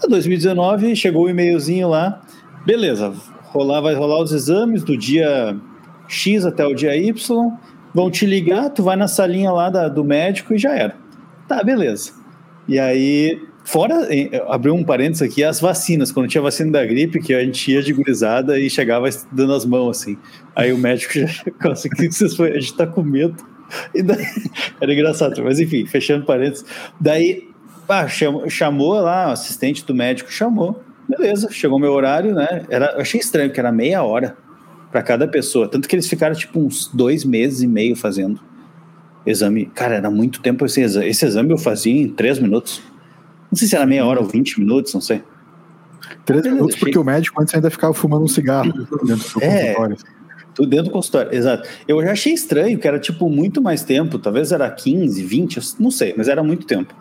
Tá, 2019, chegou o e-mailzinho lá. Beleza, rolar, vai rolar os exames do dia X até o dia Y. Vão te ligar, tu vai na salinha lá da- do médico e já era. Tá, beleza. E aí, fora, abriu um parênteses aqui, as vacinas. Quando tinha vacina da gripe, que a gente ia de gurizada e chegava dando as mãos, assim. Aí o médico já assim? A gente tá com medo. Daí, era engraçado, mas enfim, fechando parênteses. Daí, ah, chamou, chamou lá, o assistente do médico chamou. Beleza, chegou meu horário, né? Era, eu achei estranho, que era meia hora para cada pessoa. Tanto que eles ficaram tipo uns dois meses e meio fazendo exame. Cara, era muito tempo esse exame. Esse exame eu fazia em três minutos. Não sei se era meia hora ou 20 minutos, não sei. Três minutos, porque o médico antes ainda ficava fumando um cigarro dentro do É. consultório. Tudo dentro do consultório, exato. Eu já achei estranho, que era tipo muito mais tempo, talvez era 15, 20, eu não sei, mas era muito tempo.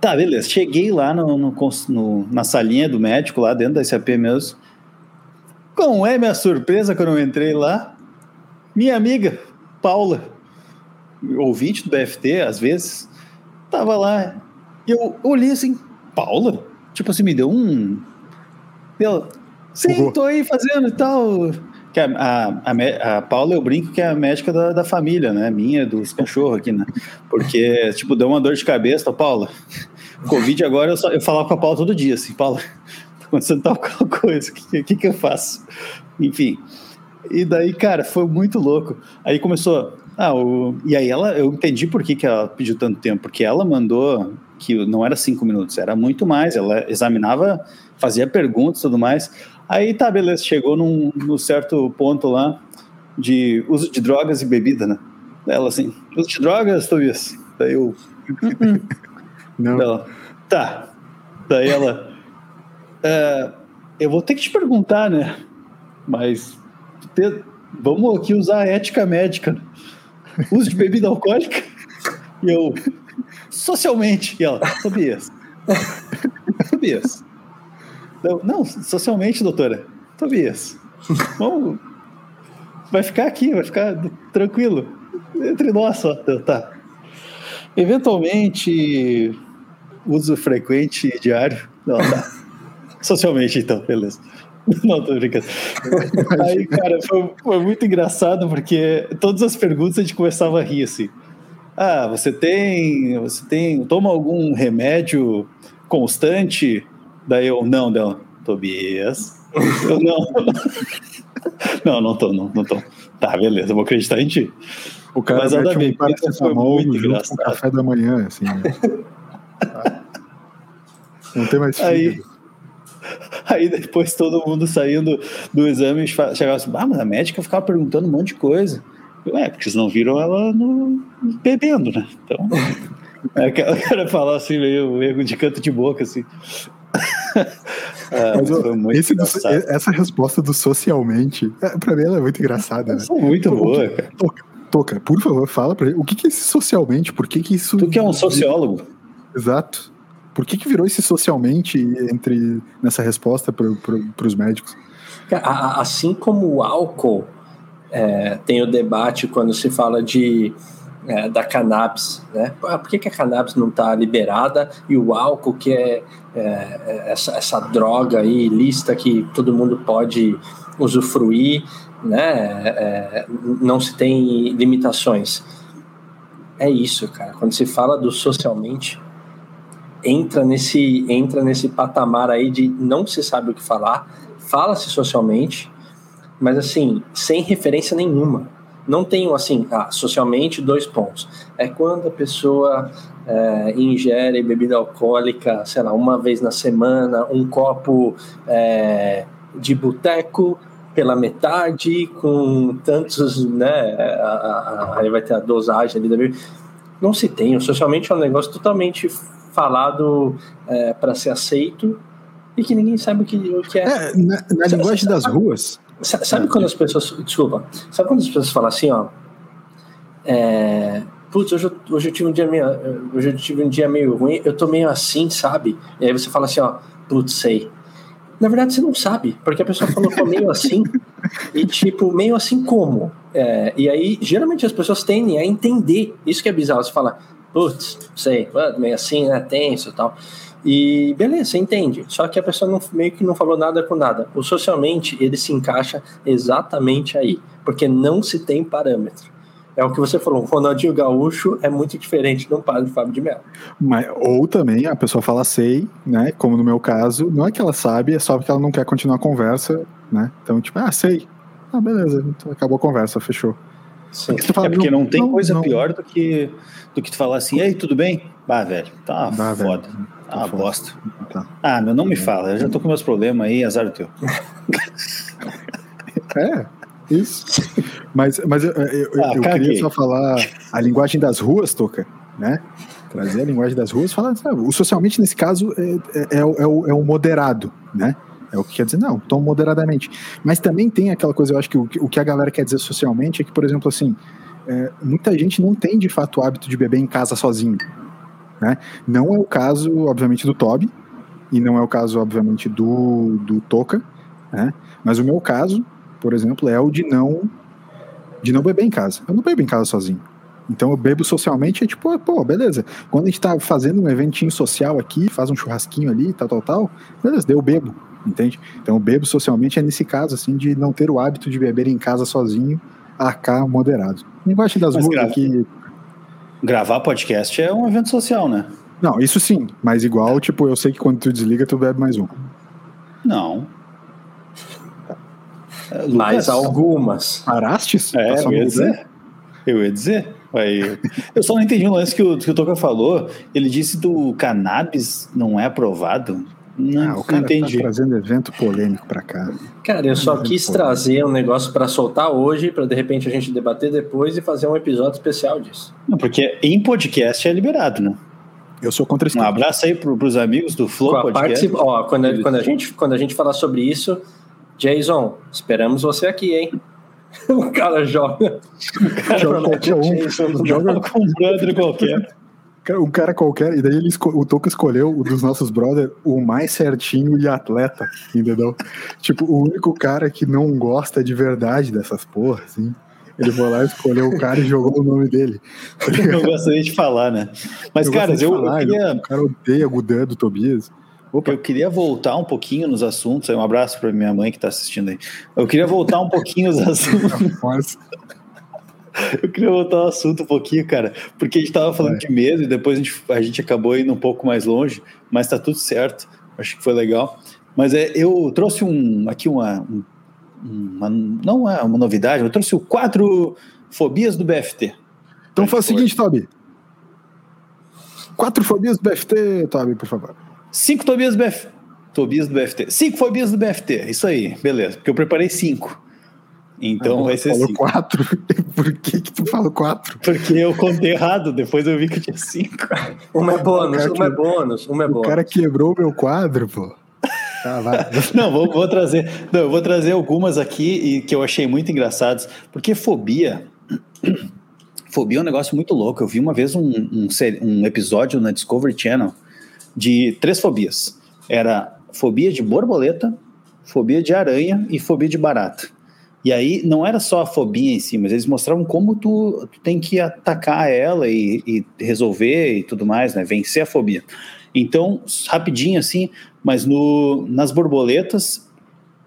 Tá, beleza. Cheguei lá no, no no- na salinha do médico, lá dentro da SAP mesmo. Como é minha surpresa quando eu entrei lá? Minha amiga, Paula, ouvinte do BFT, às vezes, tava lá. E eu olhei assim, Paula? Tipo assim, me deu um. Deu, sim, tô aí fazendo e tal. Que a, a, a, a Paula, eu brinco que é a médica da, da família, né? Minha, dos cachorros aqui, né? Porque, tipo, deu uma dor de cabeça, Paula. Covid agora eu, só, eu falava com a Paula todo dia, assim, Paula, tá acontecendo tal coisa, o que, que, que eu faço? Enfim. E daí, cara, foi muito louco. Aí começou. Ah, o, e aí ela, eu entendi por que, que ela pediu tanto tempo, porque ela mandou que não era cinco minutos, era muito mais. Ela examinava, fazia perguntas e tudo mais. Aí tá, beleza, chegou num, num certo ponto lá de uso de drogas e bebida, né? Ela assim, uso de drogas, Tobias? Daí eu, Não, ela, tá. Daí ela, "É, eu vou ter que te perguntar, né? Mas te- vamos aqui usar a ética médica. né? Uso de bebida alcoólica? E eu, socialmente. E ela, Tobias, Tobias. Não, não, socialmente, doutora. Tobias. Vamos. Vai ficar aqui, vai ficar tranquilo. Entre nós só. Tá. Eventualmente, uso frequente diário. Não, tá. Socialmente, então, beleza. Não, tô brincando. Aí, cara, foi, foi, muito engraçado porque todas as perguntas a gente começava a rir assim. Ah, você tem. Você tem. Toma algum remédio constante? Daí eu, não, dela. Tobias. Eu não. Não, não tô, não, não tô. Tá, beleza, vou acreditar em ti. O cara Mas mete um paracetamol foi muito engraçado. Café da manhã, assim. Né? não tem mais Aí, aí depois todo mundo saindo do exame chegava assim, ah, mas a médica ficava perguntando um monte de coisa. Eu, é, porque vocês não viram ela no, bebendo, né? Então, é, o cara falar assim, meio erro de canto de boca, assim. Ah, esse do, essa resposta do socialmente, é, pra mim ela é muito engraçada. Né? muito boa, cara. Toca, toca, por favor, fala pra gente. O que, que é esse socialmente? Por que, que isso. Tu que é um sociólogo. Exato. Por que, que virou esse socialmente entre nessa resposta para pro, os médicos? Assim como o álcool é, tem o debate quando se fala de é, da cannabis, né? Ah, por que, que a cannabis não está liberada e o álcool, que é, é, é essa, essa, droga aí lista que todo mundo pode usufruir, né? É, não se tem limitações. É isso, cara. Quando se fala do socialmente, entra nesse entra nesse patamar aí de não se sabe o que falar, fala-se socialmente, mas assim sem referência nenhuma não tenho assim, ah, socialmente, dois pontos. É quando a pessoa é, ingere bebida alcoólica, sei lá, uma vez na semana, um copo é, de boteco pela metade, com tantos, né? Aí vai ter a dosagem ali da bebida. Não se tem. O socialmente é um negócio totalmente falado é, para ser aceito e que ninguém sabe o que, o que é. é na, na linguagem das ruas Sabe é. quando as pessoas. Desculpa. Sabe quando as pessoas falam assim, ó. É, Putz, hoje, hoje, eu tive um dia meio, hoje eu tive um dia meio ruim, eu tô meio assim, sabe? E aí você fala assim, ó, putz, sei. Na verdade, você não sabe, porque a pessoa falou que meio assim, e tipo, meio assim como? É, e aí, geralmente as pessoas tendem a entender, isso que é bizarro, você fala, putz, sei, meio assim, né, tenso e tal. E beleza, você entende. Só que a pessoa não, meio que não falou nada com nada. O socialmente, ele se encaixa exatamente aí, porque não se tem parâmetro. É o que você falou, o Ronaldinho Gaúcho é muito diferente um padre Fábio de Mello. Mas, ou também a pessoa fala sei, né? Como no meu caso, não é que ela sabe, é só porque ela não quer continuar a conversa, né? Então, tipo, ah, sei. Ah, beleza, então acabou a conversa, fechou. Sim. Porque fala, é porque não, não tem não, coisa não. pior do que, do que tu falar assim, ei, tudo bem? Bah, velho, tá bah, foda. Velho. Ah, tá bosta. Tá. Ah, meu, não me fala. Eu já tô com meus problemas aí, azar teu. é, isso. Mas, mas eu, eu, ah, eu queria só falar a linguagem das ruas, Toca, né? Trazer a linguagem das ruas, falar, sabe, o socialmente nesse caso é, é, é, é, o, é o moderado, né? É o que quer dizer, não, tão moderadamente. Mas também tem aquela coisa, eu acho que o, o que a galera quer dizer socialmente é que, por exemplo, assim, é, muita gente não tem de fato o hábito de beber em casa sozinho. Né? Não é o caso, obviamente, do Toby, e não é o caso, obviamente, do, do Toca, né? mas o meu caso, por exemplo, é o de não de não beber em casa. Eu não bebo em casa sozinho. Então eu bebo socialmente, é tipo, pô, beleza. Quando a gente tá fazendo um eventinho social aqui, faz um churrasquinho ali, tal, tal, tal, beleza, eu bebo, entende? Então eu bebo socialmente é nesse caso, assim, de não ter o hábito de beber em casa sozinho, AK moderado. Linguagem das ruas aqui, Gravar podcast é um evento social, né? Não, isso sim, mas igual, tipo, eu sei que quando tu desliga, tu bebe mais um. Não. É, mais algumas. Parastes? É, eu ia dizer. Eu ia dizer. Aí, eu só não entendi um lance que o, que o Toca falou. Ele disse do cannabis não é aprovado. Não, ah, o cara entendi. Tá trazendo evento polêmico para cá. Cara, eu só quis trazer um negócio para soltar hoje, para de repente a gente debater depois e fazer um episódio especial disso. Não, porque em podcast é liberado, né? Eu sou contra isso. Um abraço aí para os amigos do Flow Podcast. Ó, quando, a, quando, a gente, quando a gente falar sobre isso, Jason, esperamos você aqui, hein? o cara joga. O cara joga, um, joga com um brother qualquer. Um cara qualquer, e daí ele o Toco escolheu o dos nossos brothers o mais certinho e atleta, entendeu? Tipo, o único cara que não gosta de verdade dessas porras, assim. Ele foi lá, escolheu o cara e jogou o nome dele. Eu gostaria de falar, né? Mas, cara, eu, falar, eu queria... O cara odeia o Dan do Tobias. Opa. Eu queria voltar um pouquinho nos assuntos. Um abraço para minha mãe que está assistindo aí. Eu queria voltar um pouquinho nos assuntos. Eu queria voltar ao assunto um pouquinho, cara, porque a gente estava falando é. de medo e depois a gente, a gente acabou indo um pouco mais longe, mas está tudo certo. Acho que foi legal. Mas é, eu trouxe um aqui uma, um, uma, não é uma novidade, eu trouxe o quatro fobias do BFT. Então faz o seguinte, Toby. Quatro fobias do BFT, Toby, por favor. Cinco fobias do BFT. Tobias do BFT. Cinco fobias do BFT. Isso aí, beleza. Porque eu preparei cinco. Então ah, vai ser falou cinco. quatro. Por que, que tu falou quatro? Porque eu contei errado, depois eu vi que tinha cinco. Uma é bônus, uma é bônus, uma é bônus. O cara quebrou o meu quadro, pô. Tá, vai. Não, vou, vou trazer. Não, eu vou trazer algumas aqui e que eu achei muito engraçadas. Porque fobia. Fobia é um negócio muito louco. Eu vi uma vez um, um, um episódio na Discovery Channel de três fobias. Era fobia de borboleta, fobia de aranha e fobia de barata. E aí não era só a fobia em si, mas eles mostravam como tu, tu tem que atacar ela e, e, resolver e tudo mais, né? Vencer a fobia. Então, rapidinho assim, mas no, nas borboletas,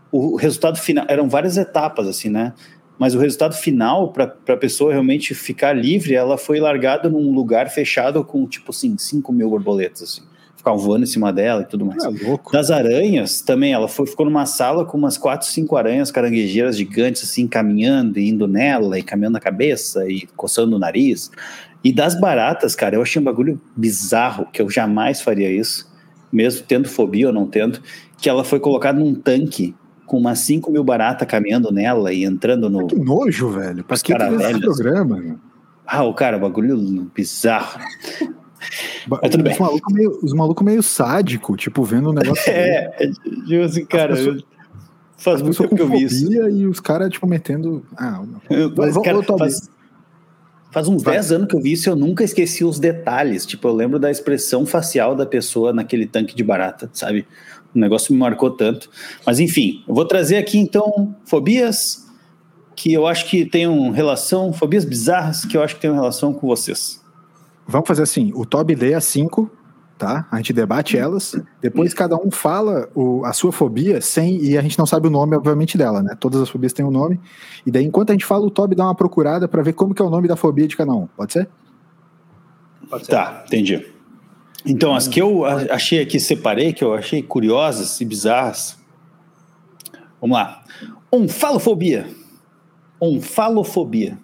o resultado final eram várias etapas, assim, né? Mas o resultado final, para a pessoa realmente ficar livre, ela foi largada num lugar fechado com, tipo assim, 5 mil borboletas, assim ficar voando em cima dela e tudo mais. É louco. Das aranhas, também, ela foi, ficou numa sala com umas quatro, cinco aranhas caranguejeiras gigantes, assim, caminhando e indo nela, e caminhando na cabeça, e coçando o nariz. E das baratas, cara, eu achei um bagulho bizarro, que eu jamais faria isso, mesmo tendo fobia ou não tendo, que ela foi colocada num tanque com umas 5 mil baratas caminhando nela e entrando no. Que nojo, velho. Pra que programa? Ah, o cara, bagulho bizarro. Mas tudo bem. Os malucos meio, os maluco meio sádico, tipo, vendo o negócio. é, é, tipo assim, cara. Pessoas, faz muito tempo que eu vi isso. E os caras, tipo, metendo. Ah, eu, mas, cara, faz, faz uns 10 anos que eu vi isso e eu nunca esqueci os detalhes. Tipo, eu lembro da expressão facial da pessoa naquele tanque de barata, sabe? O negócio me marcou tanto. Mas enfim, eu vou trazer aqui então fobias que eu acho que tenham relação, fobias bizarras que eu acho que tenham relação com vocês. Vamos fazer assim: o Toby lê as cinco, tá? A gente debate elas, depois cada um fala o, a sua fobia sem. E a gente não sabe o nome, obviamente, dela, né? Todas as fobias têm um nome. E daí, enquanto a gente fala, o Toby dá uma procurada para ver como que é o nome da fobia de cada um. Pode ser? Pode ser. Tá, entendi. Então, as que eu achei aqui, separei, que eu achei curiosas e bizarras. Vamos lá. Onfalofobia. Onfalofobia.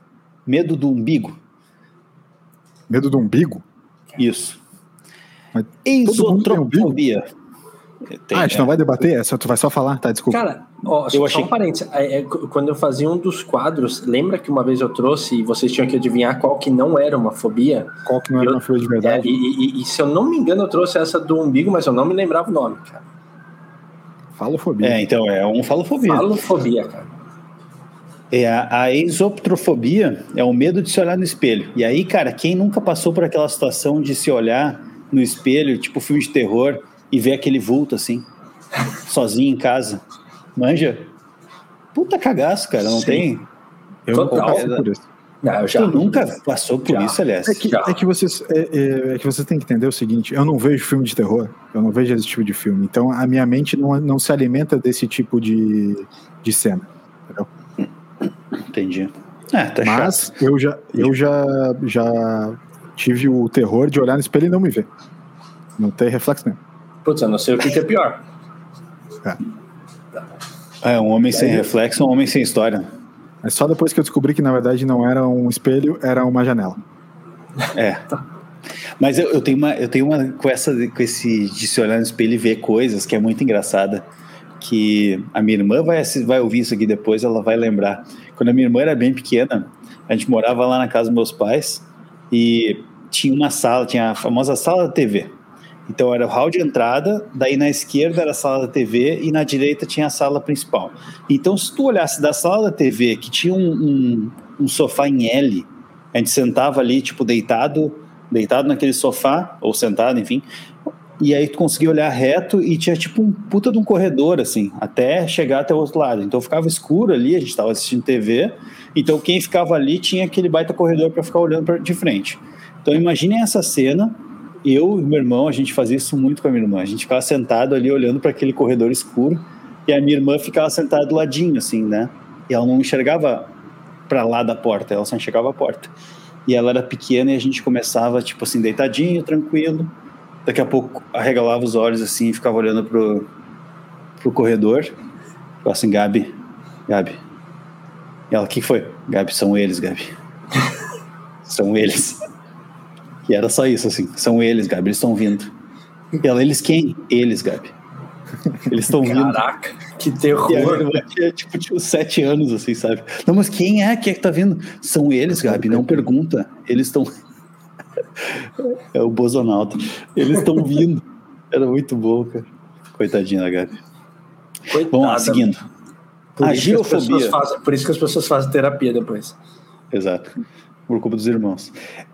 Medo do umbigo. Medo do umbigo? Isso. Exotropofobia. Tem, ah, a gente é. não vai debater essa, tu vai só falar, tá? Desculpa. Cara, ó, eu só achei... um parênteses. É, é, quando eu fazia um dos quadros, lembra que uma vez eu trouxe e vocês tinham que adivinhar qual que não era uma fobia? Qual que não era eu, uma fobia de verdade? É, e, e, e, se eu não me engano, eu trouxe essa do umbigo, mas eu não me lembrava o nome, cara. Falofobia. É, então, é um falofobia. Falofobia, cara. É, a, a exoptrofobia é o medo de se olhar no espelho. E aí, cara, quem nunca passou por aquela situação de se olhar no espelho, tipo filme de terror, e ver aquele vulto assim, sozinho em casa? Manja? Puta cagaço, cara, não Sim. tem? Eu Total. não por isso. Não, já, tu nunca passou por já. isso, aliás. É que, é que vocês, é, é, é, que você tem que entender o seguinte: eu não vejo filme de terror, eu não vejo esse tipo de filme. Então a minha mente não, não se alimenta desse tipo de, de cena. Entendi. É, tá Mas chato. eu já, eu já, já tive o terror de olhar no espelho e não me ver. Não ter reflexo nenhum. Putz, eu não sei o que, é pior. É. é um homem sem reflexo, um homem sem história. É só depois que eu descobri que na verdade não era um espelho, era uma janela. É. Mas eu, eu, tenho uma, eu tenho uma com essa, com esse de se olhar no espelho e ver coisas que é muito engraçada que a minha irmã vai, vai ouvir isso aqui depois, ela vai lembrar. Quando a minha irmã era bem pequena, a gente morava lá na casa dos meus pais e tinha uma sala, tinha a famosa sala da TV. Então era o hall de entrada, daí na esquerda era a sala da TV e na direita tinha a sala principal. Então se tu olhasse da sala da TV, que tinha um, um, um sofá em L, a gente sentava ali, tipo, deitado deitado naquele sofá, ou sentado, enfim. E aí tu conseguia olhar reto e tinha tipo um puta de um corredor, assim, até chegar até o outro lado. Então ficava escuro ali, a gente estava assistindo TV, então quem ficava ali tinha aquele baita corredor para ficar olhando pra, de frente. Então imaginem essa cena, eu e meu irmão, a gente fazia isso muito com a minha irmã, a gente ficava sentado ali olhando para aquele corredor escuro, e a minha irmã ficava sentada do ladinho, assim, né? E ela não enxergava para lá da porta, ela só enxergava a porta. E ela era pequena e a gente começava, tipo assim, deitadinho, tranquilo. Daqui a pouco arregalava os olhos assim e ficava olhando pro, pro corredor. Falava assim, Gabi, Gabi. E ela, o que foi? Gabi, são eles, Gabi. são eles. E era só isso, assim, são eles, Gabi, eles estão vindo. E ela, eles quem? Eles, Gabi. Eles estão vindo. Caraca, que terror. E tinha, tipo, tinha uns sete anos, assim, sabe? Não, mas quem é? Quem é que tá vindo? São eles, Gabi, não pergunta. Eles estão. É o Bozonaldo. Eles estão vindo. Era muito bom, cara. Coitadinha da Gabi. Coitada. Vamos lá, seguindo. Por A girofobia. fazem- por isso que as pessoas fazem terapia depois. Exato. Por culpa dos irmãos.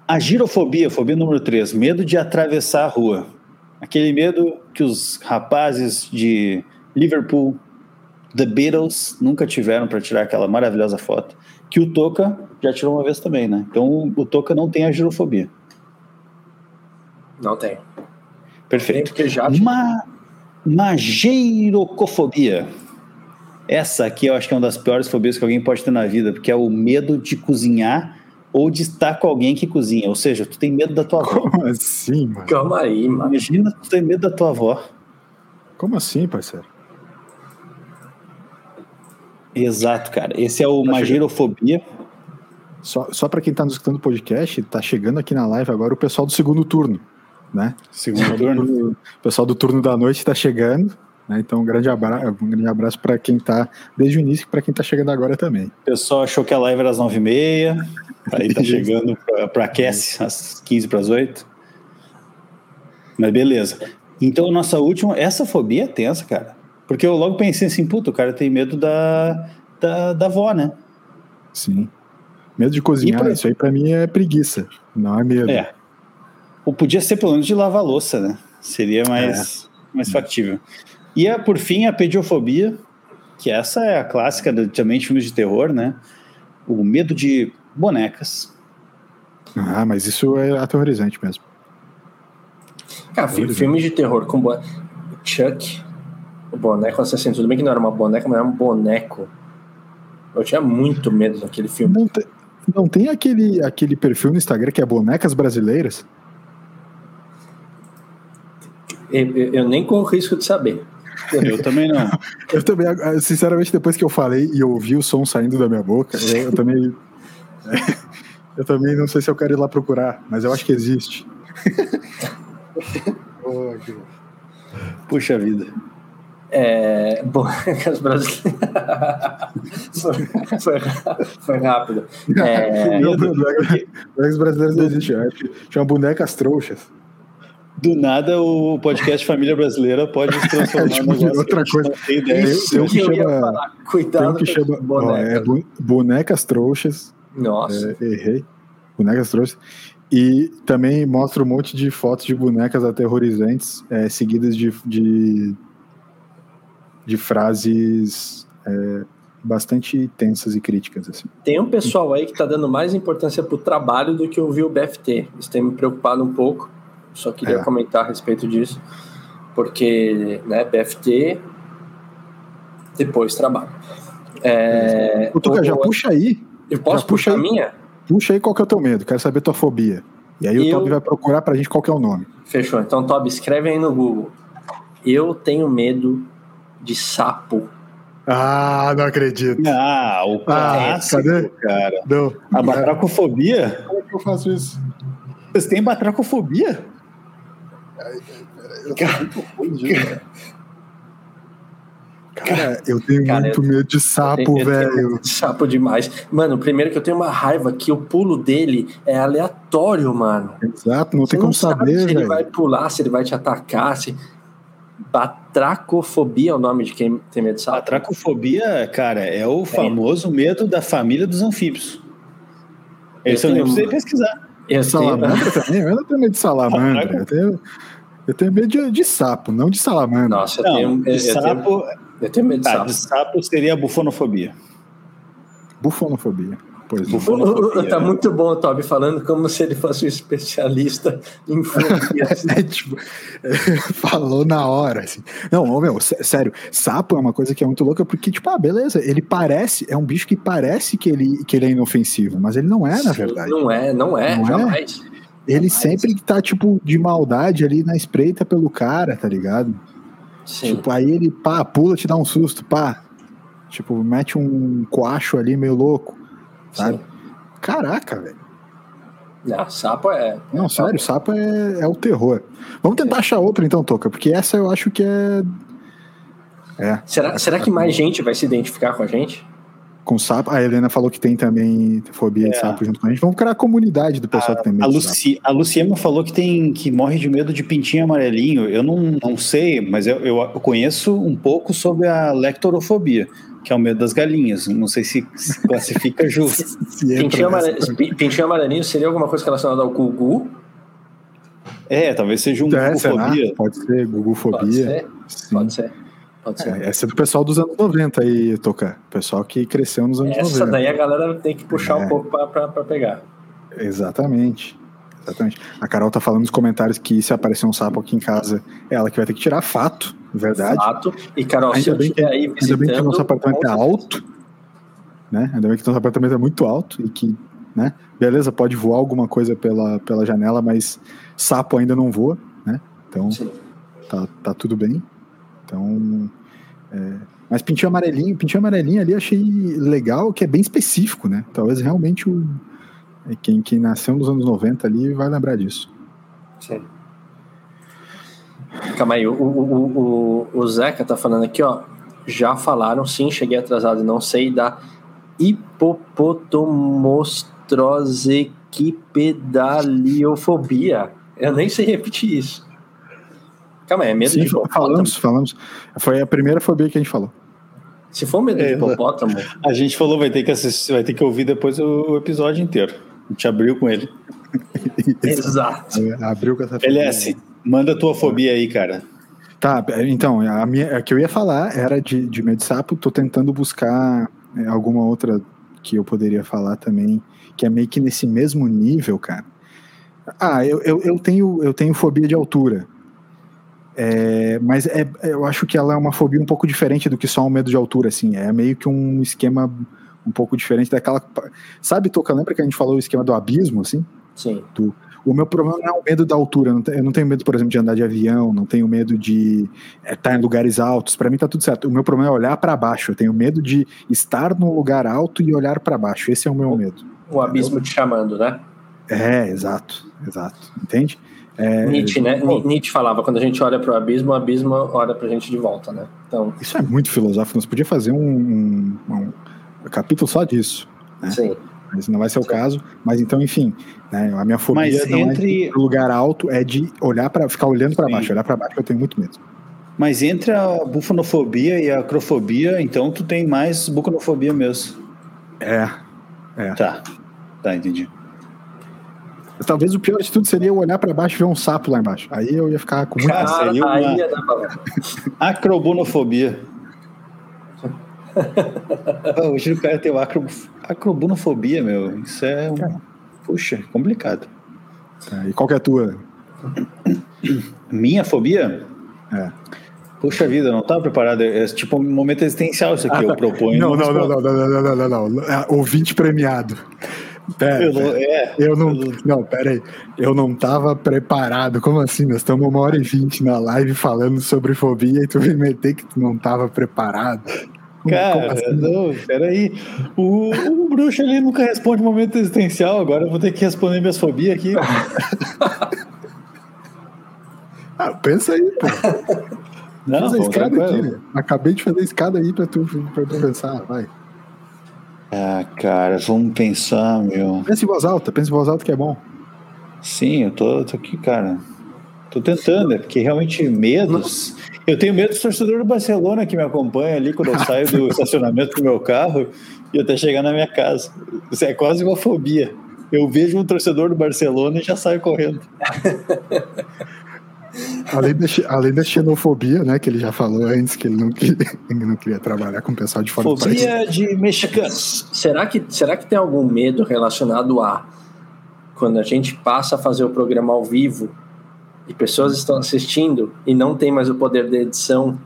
A girofobia, fobia número 3, medo de atravessar a rua. Aquele medo que os rapazes de Liverpool, The Beatles, nunca tiveram para tirar aquela maravilhosa foto. Que o Toca já tirou uma vez também, né? Então o Toca não tem a girofobia. Não tem. Tem Perfeito. porque já Ma Mageirocofobia. Essa aqui eu acho que é uma das piores fobias que alguém pode ter na vida, porque é o medo de cozinhar ou de estar com alguém que cozinha. Ou seja, tu tem medo da tua avó. Como assim, mano? Calma aí, mano. Imagina tu ter medo da tua avó. Como assim, parceiro? Exato, cara. Esse é o mageirofobia. Só, só para quem tá nos escutando o podcast, tá chegando aqui na live agora o pessoal do segundo turno, né? Segundo turno. O pessoal do turno da noite tá chegando, né? Então um grande abraço, um grande abraço para quem tá desde o início e para quem tá chegando agora também. O pessoal achou que a live era às 9h30. Aí tá chegando pra, pra aquece às 15 para as 8. Mas beleza. Então, a nossa última. Essa fobia é tensa, cara. Porque eu logo pensei assim, puta, o cara tem medo da, da, da avó, né? Sim. Medo de cozinhar, pra- isso aí para mim é preguiça, não é medo. É. Ou podia ser pelo menos de lavar louça, né? Seria mais, mais factível. E a, por fim, a pediofobia, que essa é a clássica de, também de filmes de terror, né? O medo de bonecas. Ah, mas isso é aterrorizante mesmo. Cara, fi- filmes de terror com boneco. Chuck, o boneco assassino. Tudo bem que não era uma boneca, mas era um boneco. Eu tinha muito medo daquele filme. Não, te- não tem aquele, aquele perfil no Instagram que é bonecas brasileiras? Eu, eu- nem corro risco de saber. Eu também não. Eu também, ah, sinceramente, depois que eu falei e eu ouvi o som saindo da minha boca, eu, eu também. Eu também não sei se eu quero ir lá procurar, mas eu acho que existe. Oh, que- Puxa vida. É, bonecas brasileiras. foi, foi, rápido. É, Não, bonecas brasileiras não existe. eu acho que Chama bonecas trouxas. Do nada, o podcast Família Brasileira pode se transformar É, tipo, negócio outra coisa. não tem ideia. Tem- isso tem um que chama-. Tem Cuidado um que com chama. as ó, é bonecas. bu- bonecas trouxas. Nossa. É, errei. Bonecas trouxas. E também mostra um monte de fotos de bonecas aterrorizantes, é, seguidas de, de, de frases é, bastante tensas e críticas. Assim. Tem um pessoal aí que tá dando mais importância pro trabalho do que ouvir o BFT. Isso tem me preocupado um pouco. Só queria É. comentar a respeito disso. Porque, né, BFT, depois trabalho. É, Ô, Tuca, já o- puxa aí. eu posso puxar a minha? Puxa aí qual que é o teu medo. Quero saber tua fobia. E aí o Eu- Toby vai procurar pra gente qual que é o nome. Fechou. Então, Toby, escreve aí no Google. Eu tenho medo de sapo. Ah, não acredito. Ah, o clássico, cadê? cara. Não. A batracofobia? Como é que eu faço isso? Vocês têm batracofobia? Cara, eu tenho Cara, muito medo de sapo, Eu tenho velho. medo de sapo demais. Mano, primeiro que eu tenho uma raiva que o pulo dele é aleatório, mano. Exato, não Você tem como não sabe saber, se ele velho. vai pular, se ele vai te atacar, se... Batracofobia é o nome de quem tem medo de sapo? Batracofobia, cara, é o famoso medo da família dos anfíbios. Esse eu, Eu nem tenho- precisei pesquisar. Eu Salamandra também? Eu não tenho medo de salamandra. Eu tenho, eu tenho medo de, de sapo, não de salamandra. Nossa, eu Não, tenho, de eu, eu sapo, tenho, eu tenho medo de tá, sapo. de sapo seria a bufonofobia. Bufonofobia. Pois é. Bufonofobia. Tá muito bom o Toby falando como se ele fosse um especialista em fobias. É, tipo, falou na hora, assim. Não, meu, sé- sério, sapo é uma coisa que é muito louca, porque, tipo, ah, beleza, ele parece, é um bicho que parece que ele, que ele é inofensivo, mas ele não é, na verdade. Não é, não é, Não é? Ele Jamais. sempre tá, tipo, de maldade ali na espreita pelo cara, tá ligado? Sim. Tipo, aí ele, pá, pula, te dá um susto, pá. Tipo, mete um coacho ali meio louco, sabe? sim. Caraca, velho. Não, sapo é. Não, sério, sapo é, é o terror. Vamos tentar achar outra então, Toca, porque essa eu acho que é. É, Será, será que mais gente vai se identificar com a gente? Com sapo. A Helena falou que tem também fobia de É. sapo junto com a gente. Vamos criar a comunidade do pessoal que tem medo A, de sapo. Luci, a Luciema falou que tem que morre de medo de pintinho amarelinho. Eu não, não sei, mas eu, eu conheço um pouco sobre a lectorofobia, que é o medo das galinhas. Não sei se, se classifica justo. Se Pintinho, amare... pintinho amarelinho seria alguma coisa relacionada ao Gugu? É, talvez seja um É, será? fobia. Pode ser, Pode Gugufobia. ser, Sim. pode ser. Pode ser. É, essa é do pessoal dos anos 90 aí, Toca. Pessoal que cresceu nos anos Essa 90. daí a galera tem que puxar É. um pouco pra pegar. Exatamente. Exatamente. A Carol tá falando nos comentários que se aparecer um sapo aqui em casa, é ela que vai ter que tirar fato, verdade. Fato. E, Carol, se Ainda eu bem, que, aí ainda bem que nosso apartamento é alto, né? Ainda bem que o nosso apartamento é muito alto e que, né? Beleza, pode voar alguma coisa pela, pela janela, mas sapo ainda não voa, né? Então Sim. tá, tá tudo bem. Então, é, mas pintinho amarelinho, pintinho amarelinho ali achei legal, que é bem específico, né? Talvez realmente o é, quem, quem nasceu nos anos 90 ali vai lembrar disso. Sim. Calma aí, o, o, o, o, Zeca tá falando aqui, ó. Já falaram, sim, cheguei atrasado, não sei, da hipopotomostrosecipedaliofobia. Eu nem sei repetir isso. Calma é medo Sim, de hipopótamo? falamos, falamos. Foi a primeira fobia que a gente falou. Se for medo de É, hipopótamo, A gente falou vai ter que assistir, vai ter que ouvir depois o, episódio inteiro. A gente abriu com ele. exato. Abriu com essa fobia. LS, manda a tua fobia aí, cara. Tá, então, a, minha, a que eu ia falar era de, de medo de sapo, tô tentando buscar é, alguma outra que eu poderia falar também, que é meio que nesse mesmo nível, cara. Ah, eu, eu, eu tenho, eu tenho fobia de altura. É, mas é, eu acho que ela é uma fobia um pouco diferente do que só um medo de altura, assim. É meio que um esquema um pouco diferente daquela. Sabe, Toca, lembra que a gente falou o esquema do abismo, assim? Sim. O meu problema não é o medo da altura. Eu não tenho medo, por exemplo, de andar de avião, não tenho medo de estar em lugares altos. Para mim tá tudo certo. O meu problema é olhar para baixo. Eu tenho medo de estar num lugar alto e olhar para baixo. Esse é o meu medo. O abismo te chamando, né? É, exato, exato. Entende? É, Nietzsche, né? Nietzsche falava, quando a gente olha pro abismo, o abismo olha pra gente de volta, né? Então, Isso é muito filosófico. Nós podíamos fazer um, um- um capítulo só disso. É. sim. Mas não vai ser o caso. Mas então, enfim, né, a minha fobia Mas não entre- é de lugar alto, é de olhar para ficar olhando para baixo. Olhar para baixo eu tenho muito medo. Mas entre a bufonofobia e a acrofobia, então tu tem mais buconofobia mesmo. É, Tá. Tá, entendi. Talvez o pior de tudo seria eu olhar pra baixo e ver um sapo lá embaixo. Aí eu ia ficar com muito. Cara, seria uma- aí ia dar pra... Acrobonofobia. Hoje o cara tem acro... acrobonofobia, meu. Isso é um. Puxa, complicado. Tá, E qual que é a tua? Minha fobia? É. Puxa vida, eu não estava preparado. É tipo um momento existencial isso aqui. Eu proponho. Não, não, não, não, não, não, não, não, não, não. É, Ouvinte premiado. Pera, Eu não, é, Eu não. Não, pera aí. Eu não tava preparado. Como assim? Nós estamos uma hora e vinte na live falando sobre fobia e tu vem meter que tu não tava preparado. Como- como cara, assim? não, peraí. O, o bruxo ali nunca responde momento existencial. Agora eu vou ter que responder minhas fobias aqui. Ah, pensa aí, pô. Não, a pô, escada aqui. Acabei de fazer a escada aí pra tu, pra tu pensar. Vai. Ah, cara, vamos pensar, meu. Pensa em voz alta, pensa em voz alta que é bom. Sim, eu tô, tô aqui, cara. Tô tentando, é porque realmente medos. Eu tenho medo do torcedor do Barcelona que me acompanha ali quando eu saio do estacionamento com o meu carro e até chegar na minha casa. Isso é quase uma fobia. Eu vejo um torcedor do Barcelona e já saio correndo. além, da, além da xenofobia, né, que ele já falou antes, que ele não queria, ele não queria trabalhar com o pessoal de fora Fobia do país. de mexicanos. Será que, será que tem algum medo relacionado a quando a gente passa a fazer o programa ao vivo e pessoas estão assistindo e não tem mais o poder da edição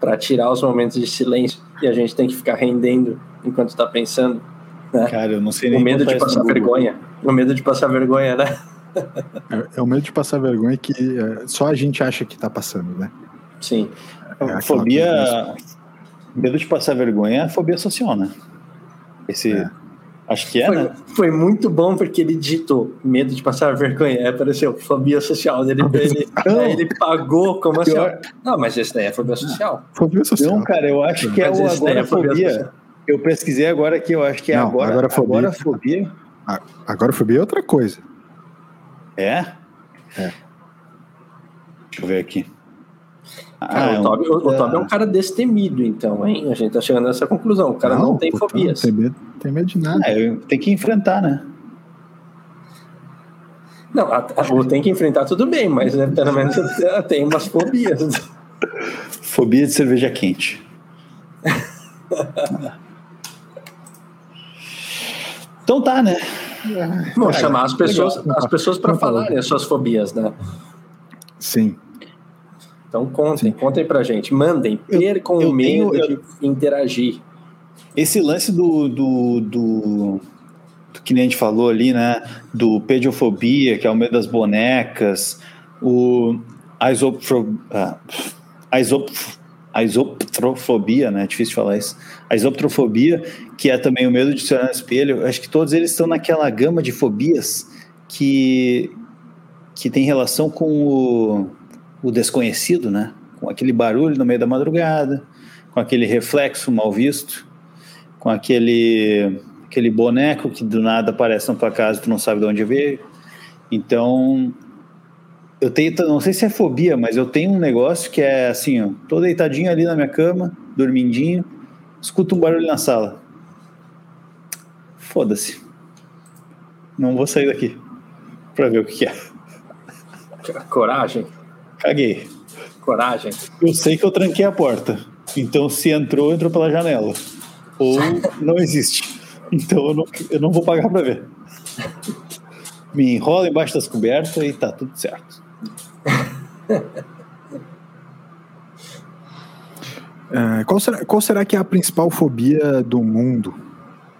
para tirar os momentos de silêncio e a gente tem que ficar rendendo enquanto está pensando? Né? Cara, eu não sei nem O medo de passar vergonha. O medo de passar vergonha, né? É, é, o medo de passar vergonha que é, só a gente acha que tá passando, né? Sim. É fobia. Medo de passar vergonha é fobia social, né? Esse. É. Acho que é, foi, né? Foi muito bom porque ele digitou medo de passar vergonha. Aí apareceu fobia social. Ele, ele, ele pagou como assim. Pior... Não, mas esse daí é fobia social. Fobia social. Não, cara, eu acho que é o agorafobia. É eu pesquisei agora aqui, eu acho que é Não, agora, agorafobia. agorafobia. Agorafobia é outra coisa. É? É. Deixa eu ver aqui. Cara, ah, o, Toby, o, o Toby é um cara destemido, então, hein? A gente tá chegando nessa conclusão. O cara não, não tem puta, fobias. Não tem medo, tem medo de nada. É, tem que enfrentar, né? Não, a, a, tem que enfrentar tudo bem, mas né, pelo menos tem umas fobias. Fobia de cerveja quente. então tá, né? Vamos chamar as pessoas, as pessoas para falarem as suas fobias, né? Sim. Então contem, Sim. contem pra gente. Mandem, percam o medo tenho, de interagir. Esse lance do, do, do, do, que nem a gente falou ali, né? Do pediofobia, que é o medo das bonecas, o a, ah, a, isop, a isoprofobia, né? É difícil falar isso. A isoprofobia, que é também o medo de se olhar no espelho. Acho que todos eles estão naquela gama de fobias que, que tem relação com o o desconhecido, né? Com aquele barulho no meio da madrugada, com aquele reflexo mal visto, com aquele aquele boneco que do nada aparece na tua casa e tu não sabe de onde veio. Então, eu tenho, não sei se é fobia, mas eu tenho um negócio que é assim, ó, tô deitadinho ali na minha cama, dormindinho, escuto um barulho na sala. Foda-se. Não vou sair daqui para ver o que é. Coragem. Caguei. Coragem. Eu sei que eu tranquei a porta. Então, se entrou, entrou pela janela. Ou não existe. Então, eu não, eu não vou pagar para ver. Me enrola embaixo das cobertas e tá tudo certo. É, qual, será, qual será que é a principal fobia do mundo?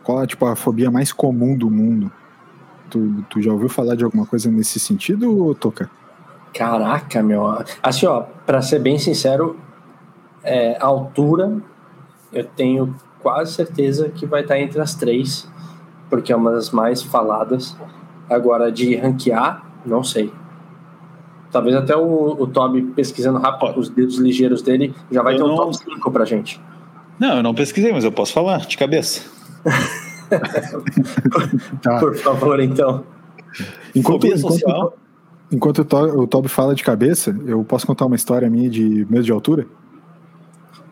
Qual é tipo, a fobia mais comum do mundo? Tu, tu já ouviu falar de alguma coisa nesse sentido, Toca? Caraca, meu. Assim, ó, pra ser bem sincero, é, a altura eu tenho quase certeza que vai estar entre as três, porque é uma das mais faladas. Agora, de ranquear, não sei. Talvez até o, o Toby pesquisando rápido os dedos ligeiros dele já vai eu ter um não... top 5 pra gente. Não, eu não pesquisei, mas eu posso falar de cabeça. tá. Por favor, então. Enquanto, enquanto, Enquanto o, Toby fala de cabeça, eu posso contar uma história minha de medo de altura?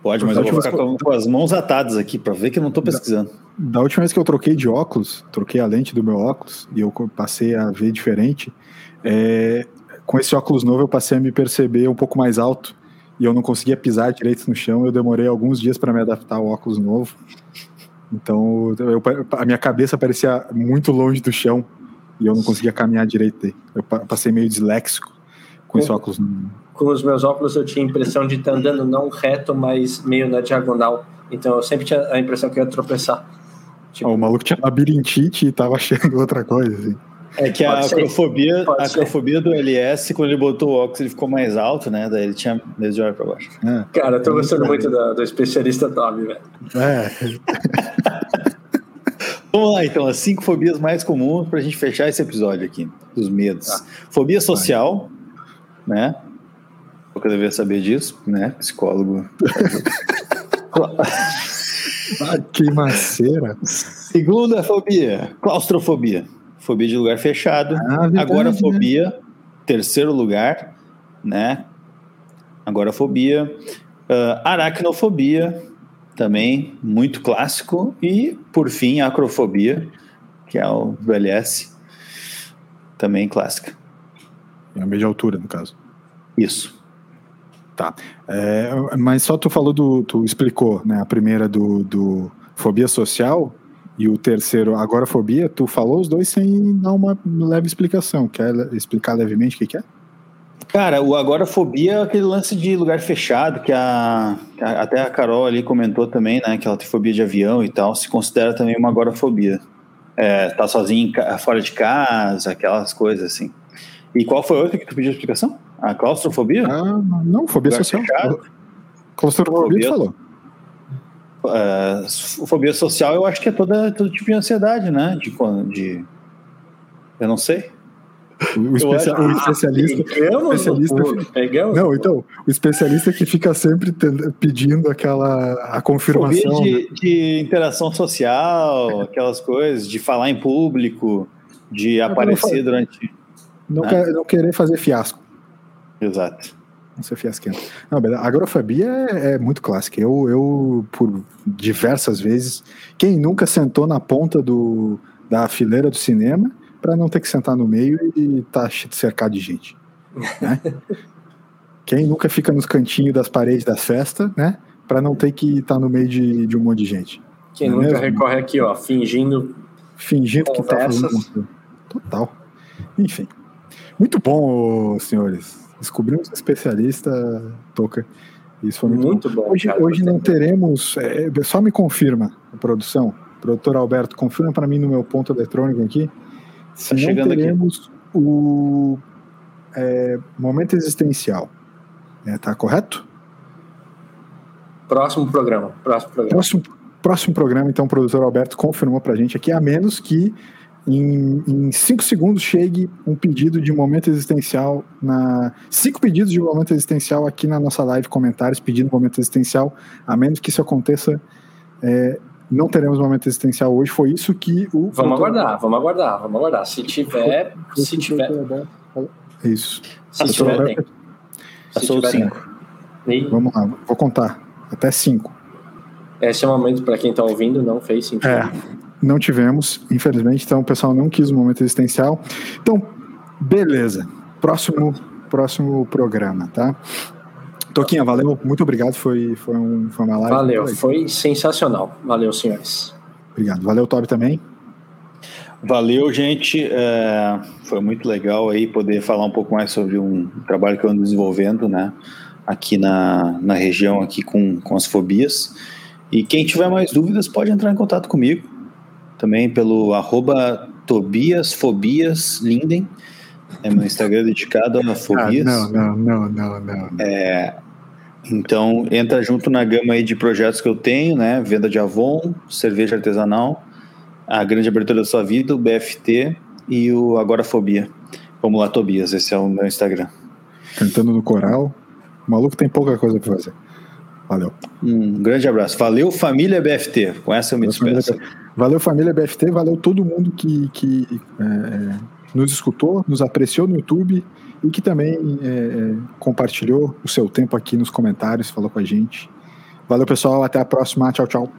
Pode, mas eu vou ficar com, com as mãos atadas aqui para ver que eu não estou pesquisando. Da, da, última vez que eu troquei de óculos, troquei a lente do meu óculos e eu passei a ver diferente. É, com esse óculos novo eu passei a me perceber um pouco mais alto e eu não conseguia pisar direito no chão. Eu demorei alguns dias para me adaptar ao óculos novo. Então eu, a minha cabeça parecia muito longe do chão e eu não conseguia caminhar direito. Eu passei meio disléxico com, esse óculos. Com os meus óculos eu tinha a impressão de estar andando não reto, mas meio na diagonal. Então eu sempre tinha a impressão que eu ia tropeçar. Tipo... o maluco tinha labirintite e tava achando outra coisa. Assim. É que a acrofobia, a acrofobia do LS, quando ele botou o óculos, ele ficou mais alto, né? Daí ele tinha desde olhar pra baixo. É. Cara, eu tô gostando muito do, do especialista Tommy, velho. É. Vamos lá, então, as cinco fobias mais comuns para a gente fechar esse episódio aqui, dos medos. Tá. Fobia social, Vai. né? Eu deveria saber disso, né? Psicólogo. ah, que maceira. Segunda fobia, claustrofobia. Fobia de lugar fechado. Ah, verdade, fobia, né? terceiro lugar, né? Agorafobia. Uh, aracnofobia, também muito clássico. E, por fim, a acrofobia, que é o do LS. também clássica. É a média altura, no caso. Isso. Tá. É, mas só tu falou do. Tu explicou, né? A primeira do, do fobia social e o terceiro agorafobia. Tu falou os dois sem dar uma leve explicação. Quer explicar levemente o que, que é? Cara, o agorafobia é aquele lance de lugar fechado que a, até a Carol ali comentou também, né? Que ela tem fobia de avião e tal. Se considera também uma agorafobia. É, tá sozinho fora de casa, aquelas coisas assim. E qual foi a outra que tu pediu explicação? A claustrofobia? Ah, não, fobia Lugar social. Fechado. Claustrofobia tu falou. Uh, fobia social eu acho que é toda, todo tipo de ansiedade, né? De, de eu não sei. O, especia, o especialista. Pegamos, especialista pegamos, não, então, o especialista que fica sempre pedindo aquela a confirmação. Fobia de, de interação social, aquelas coisas, de falar em público, de aparecer durante. Não, né? quer, não querer fazer fiasco. Exato. Não ser fiasquento. Não, a agrofobia é, é, muito clássica. Eu, eu, por diversas vezes, quem nunca sentou na ponta do, da fileira do cinema para não ter que sentar no meio e estar tá cercado de gente? Né? quem nunca fica nos cantinhos das paredes da festa, né? Para não ter que estar tá no meio de, de um monte de gente. Quem não é nunca mesmo? recorre aqui, ó, fingindo. Fingindo que tá fazendo. Total. Enfim. Muito bom, senhores. Descobrimos um especialista, Toca. Isso foi muito, muito bom. bom. Hoje, cara, hoje não teremos. É, só me confirma a produção. Produtor Alberto, confirma para mim no meu ponto eletrônico aqui. Se tá não teremos aqui. o é, momento existencial. É, tá correto? Próximo programa. Próximo programa. Próximo, próximo programa, então, o produtor Alberto confirmou para a gente aqui, a menos que em, em cinco segundos chegue um pedido de momento existencial na cinco pedidos de momento existencial aqui na nossa live comentários pedindo momento existencial. A menos que isso aconteça é, não teremos momento existencial hoje. Foi isso que o vamos aguardar vamos aguardar vamos aguardar. Se tiver se tiver isso. Se tiver tem. passou cinco. vamos lá vou contar. Até cinco. Esse é o momento para quem está ouvindo não fez sentido. É não tivemos, infelizmente, então o pessoal não quis o momento existencial. Então, beleza. Próximo, próximo programa, tá? Toquinha, valeu, muito obrigado, foi, foi, um, foi uma live. Valeu, foi sensacional. Valeu, senhores. Obrigado. Valeu, Toby, também. Valeu, gente. É, foi muito legal aí poder falar um pouco mais sobre um trabalho que eu ando desenvolvendo, né? Aqui na, na região, aqui com, com as fobias. E quem tiver mais dúvidas pode entrar em contato comigo também pelo arroba Tobias Fobias Linden. É meu Instagram dedicado a fobias. Ah, não, não, não, não, não. É, então entra junto na gama aí de projetos que eu tenho, né? Venda de Avon, cerveja artesanal, a grande abertura da sua vida, o BFT e o Agorafobia. Vamos lá, Tobias, esse é o meu Instagram. Cantando no coral. O maluco tem pouca coisa para fazer. Valeu. Um grande abraço. Valeu, família BFT. Com essa eu me despeço. Valeu, família BFT. Valeu todo mundo que, que é, nos escutou, nos apreciou no YouTube e que também é, é, compartilhou o seu tempo aqui nos comentários, falou com a gente. Valeu, pessoal. Até a próxima. Tchau, tchau.